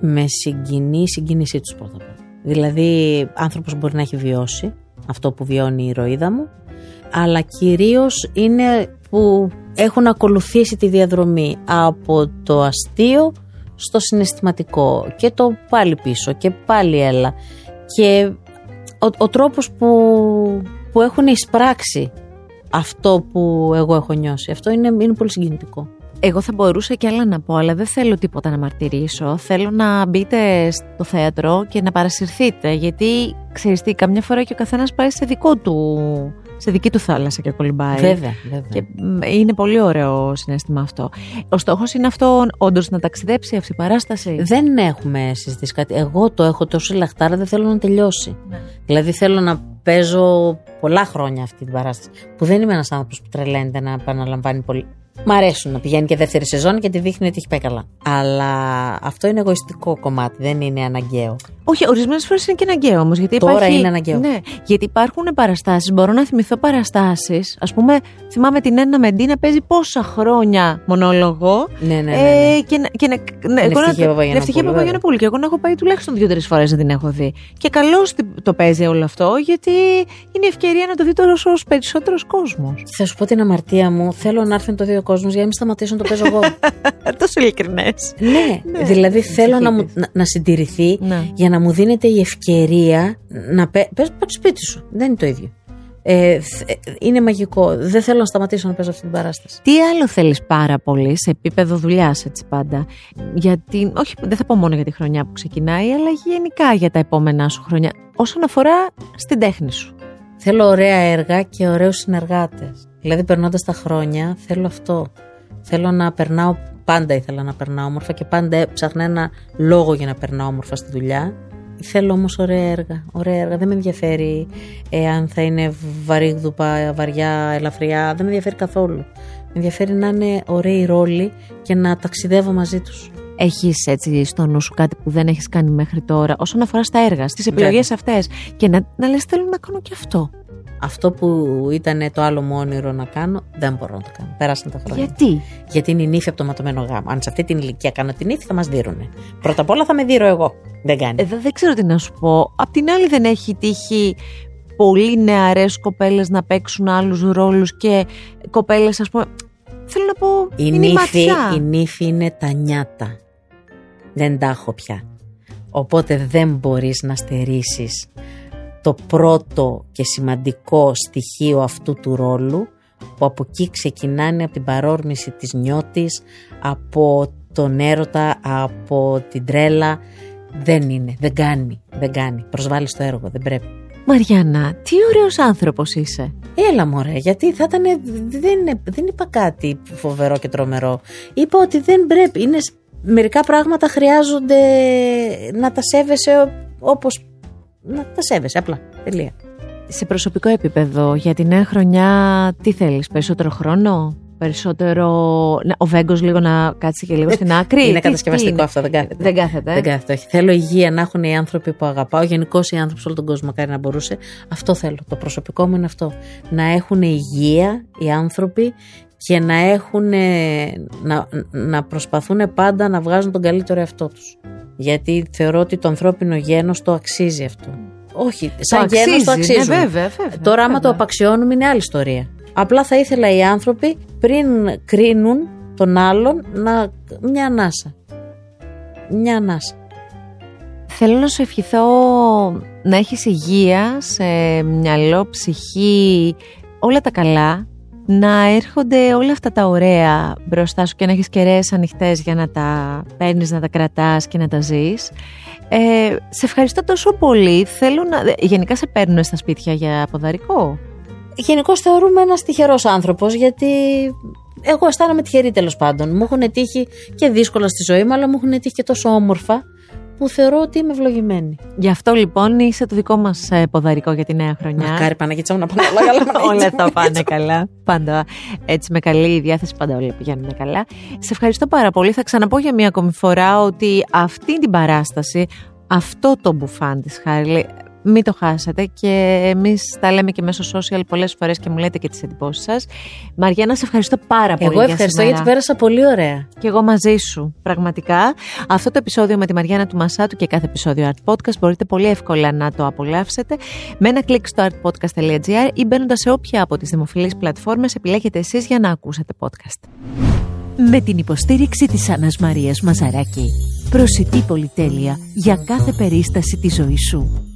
Με συγκινεί η συγκίνησή τους πρώτα απ' όλα. Δηλαδή άνθρωπος μπορεί να έχει βιώσει αυτό που βιώνει η ηρωίδα μου αλλά κυρίως είναι που έχουν ακολουθήσει τη διαδρομή από το αστείο στο συναισθηματικό και το πάλι πίσω και πάλι έλα και ο, ο τρόπος που, που έχουν εισπράξει αυτό που εγώ έχω νιώσει αυτό είναι, είναι πολύ συγκινητικό. Εγώ θα μπορούσα και άλλα να πω, αλλά δεν θέλω τίποτα να μαρτυρήσω. Θέλω να μπείτε στο θέατρο και να παρασυρθείτε, γιατί ξέρεις τι, καμιά φορά και ο καθένας πάει σε δικό του σε δική του θάλασσα και κολυμπάει. Βέβαια, βέβαια. Και είναι πολύ ωραίο συνέστημα αυτό. Ο στόχος είναι αυτό, όντως, να ταξιδέψει αυτή η παράσταση; Δεν έχουμε συζητήσει κάτι. Εγώ το έχω τόσο λαχτάρα, δεν θέλω να τελειώσει. Ναι. Δηλαδή θέλω να παίζω πολλά χρόνια αυτή την παράσταση. Που δεν είμαι ένας άνθρωπος που τρελαίνεται να επαναλαμβάνει πολύ. Μ' αρέσουν να πηγαίνει και δεύτερη σεζόν και τη δείχνει ότι έχει πάει καλά. Αλλά αυτό είναι εγωιστικό κομμάτι, δεν είναι αναγκαίο. Όχι, ορισμένες φορές είναι και αναγκαίο όμως. Τώρα υπάρχει... είναι αναγκαίο. Ναι, γιατί υπάρχουν παραστάσεις. Μπορώ να θυμηθώ παραστάσεις. Α πούμε, θυμάμαι την Ένα Μεντή να παίζει πόσα χρόνια μονόλογο. Ναι, ναι, ναι. ναι. Ε, και, και, ναι, ναι, εγώ να, Ευτυχία Παπαγιανοπούλου. Και εγώ να έχω πάει τουλάχιστον δύο-τρεις φορές να την έχω δει. Και καλώς το παίζει όλο αυτό, γιατί είναι η ευκαιρία να το δει τόσο περισσότερος κόσμος. Θα σου πω την αμαρτία μου. Θέλω να έρθει το δύο κόσμος για να μην σταματήσω να το παίζω εγώ. Τόσο ειλικρινές. Ναι, ναι, δηλαδή θέλω να, μου, να, να συντηρηθεί ναι. για να μου δίνεται η ευκαιρία να παίζω το σπίτι σου. Δεν είναι το ίδιο. Ε, είναι μαγικό. Δεν θέλω να σταματήσω να παίζω αυτή την παράσταση. Τι άλλο θέλεις πάρα πολύ σε επίπεδο δουλειάς, έτσι πάντα; Γιατί, όχι, δεν θα πω μόνο για τη χρονιά που ξεκινάει, αλλά γενικά για τα επόμενά σου χρόνια. Όσον αφορά στην τέχνη σου. Θέλω ωραία έργα και ωραίους συνεργάτες. Δηλαδή, περνώντας τα χρόνια, θέλω αυτό. Θέλω να περνάω. Πάντα ήθελα να περνάω όμορφα και πάντα έψαχνα ένα λόγο για να περνάω όμορφα στη δουλειά. Θέλω όμως ωραία έργα. Ωραία έργα. Δεν με ενδιαφέρει εάν θα είναι βαρύγδουπα, βαριά, ελαφριά. Δεν με ενδιαφέρει καθόλου. Με ενδιαφέρει να είναι ωραίοι ρόλοι και να ταξιδεύω μαζί τους. Έχει έτσι στο νου σου κάτι που δεν έχεις κάνει μέχρι τώρα όσον αφορά στα έργα, στις επιλογές αυτές. Και να, να λες: Θέλω να κάνω και αυτό. Αυτό που ήταν το άλλο μου όνειρο να κάνω, δεν μπορώ να το κάνω. Πέρασαν τα χρόνια. Γιατί; Γιατί είναι η νύφη από το ματωμένο γάμο. Αν σε αυτή την ηλικία κάνω την νύφη, θα μας δίνουνε. Πρώτα απ' όλα θα με δίρω εγώ. Δεν κάνει. Εδώ δεν ξέρω τι να σου πω. Απ' την άλλη, δεν έχει τύχει πολύ νεαρές κοπέλες να παίξουν άλλους ρόλους και κοπέλες, ας πούμε. Θέλω να πω. Η, είναι νύφη, η, η νύφη είναι τα νιάτα. Δεν τα έχω πια. Οπότε δεν μπορείς να στερήσεις το πρώτο και σημαντικό στοιχείο αυτού του ρόλου που από εκεί ξεκινάνε από την παρόρμηση της νιώτης, από τον έρωτα, από την τρέλα. Δεν είναι, δεν κάνει, δεν κάνει. Προσβάλλεις το έργο, δεν πρέπει. Μαριάννα, τι ωραίος άνθρωπος είσαι. Έλα μωρέ, γιατί θα ήταν, δεν, δεν είπα κάτι φοβερό και τρομερό. Είπα ότι δεν πρέπει, είναι, μερικά πράγματα χρειάζονται να τα σέβεσαι όπως να τα σέβεσαι απλά. Τελεία. Σε προσωπικό επίπεδο, για τη νέα χρονιά, τι θέλεις, περισσότερο χρόνο, περισσότερο. Ο Βέγκος λίγο να κάτσει και λίγο στην άκρη; είναι κατασκευαστικό είναι; αυτό, δεν κάθεται. Δεν κάθεται. Δεν κάθεται, όχι. Θέλω υγεία να έχουν οι άνθρωποι που αγαπάω, γενικώς οι άνθρωποι σε όλο τον κόσμο, μακάρι να μπορούσε. Αυτό θέλω. Το προσωπικό μου είναι αυτό. Να έχουν υγεία οι άνθρωποι και να έχουν. να, να προσπαθούν πάντα να βγάζουν τον καλύτερο εαυτό τους. Γιατί θεωρώ ότι το ανθρώπινο γένος το αξίζει αυτό. Όχι, σαν το γένος το αξίζει, αξίζουν. Ναι, βέβαια, βέβαια, Τώρα, άμα βέβαια. το απαξιώνουμε, είναι άλλη ιστορία. Απλά θα ήθελα οι άνθρωποι πριν κρίνουν τον άλλον να μια ανάσα. Μια ανάσα. Θέλω να σου ευχηθώ να έχεις υγεία σε μυαλό, ψυχή, όλα τα καλά να έρχονται όλα αυτά τα ωραία μπροστά σου και να έχεις κεραίες ανοιχτές για να τα παίρνεις, να τα κρατάς και να τα ζεις. Ε, σε ευχαριστώ τόσο πολύ. Θέλω να... Γενικά σε παίρνουν στα σπίτια για ποδαρικό; Γενικώ θεωρούμε ένας τυχερός άνθρωπος γιατί εγώ αισθάνομαι τυχερή τέλος πάντων. Μου έχουν τύχει και δύσκολα στη ζωή μου, αλλά μου έχουν τύχει και τόσο όμορφα που θεωρώ ότι είμαι ευλογημένη. Γι' αυτό λοιπόν είσαι το δικό μας ποδαρικό για τη νέα χρονιά. Μακάρι Παναγίτσα μου να πάνε όλα καλά. όλα θα πάνε καλά. Πάντα έτσι με καλή διάθεση, πάντα όλα πηγαίνουν καλά. Σε ευχαριστώ πάρα πολύ. Θα ξαναπώ για μία ακόμη φορά ότι αυτή την παράσταση, αυτό το μπουφάν της Χάρλι, μην το χάσετε και εμείς τα λέμε και μέσω social πολλές φορές και μου λέτε και τις εντυπώσεις σας. Μαριάννα, σε ευχαριστώ πάρα πολύ. Εγώ ευχαριστώ για γιατί πέρασα πολύ ωραία. Και εγώ μαζί σου, πραγματικά. Αυτό το επεισόδιο με τη Μαριάννα του Μασάτου και κάθε επεισόδιο Art Podcast μπορείτε πολύ εύκολα να το απολαύσετε με ένα κλικ στο artpodcast.gr ή μπαίνοντας σε όποια από τις δημοφιλείς πλατφόρμες επιλέγετε εσείς για να ακούσετε podcast. Με την υποστήριξη της Άννας Μαρίας Μαζαράκη. Προσιτή πολυτέλεια για κάθε περίσταση της ζωής σου.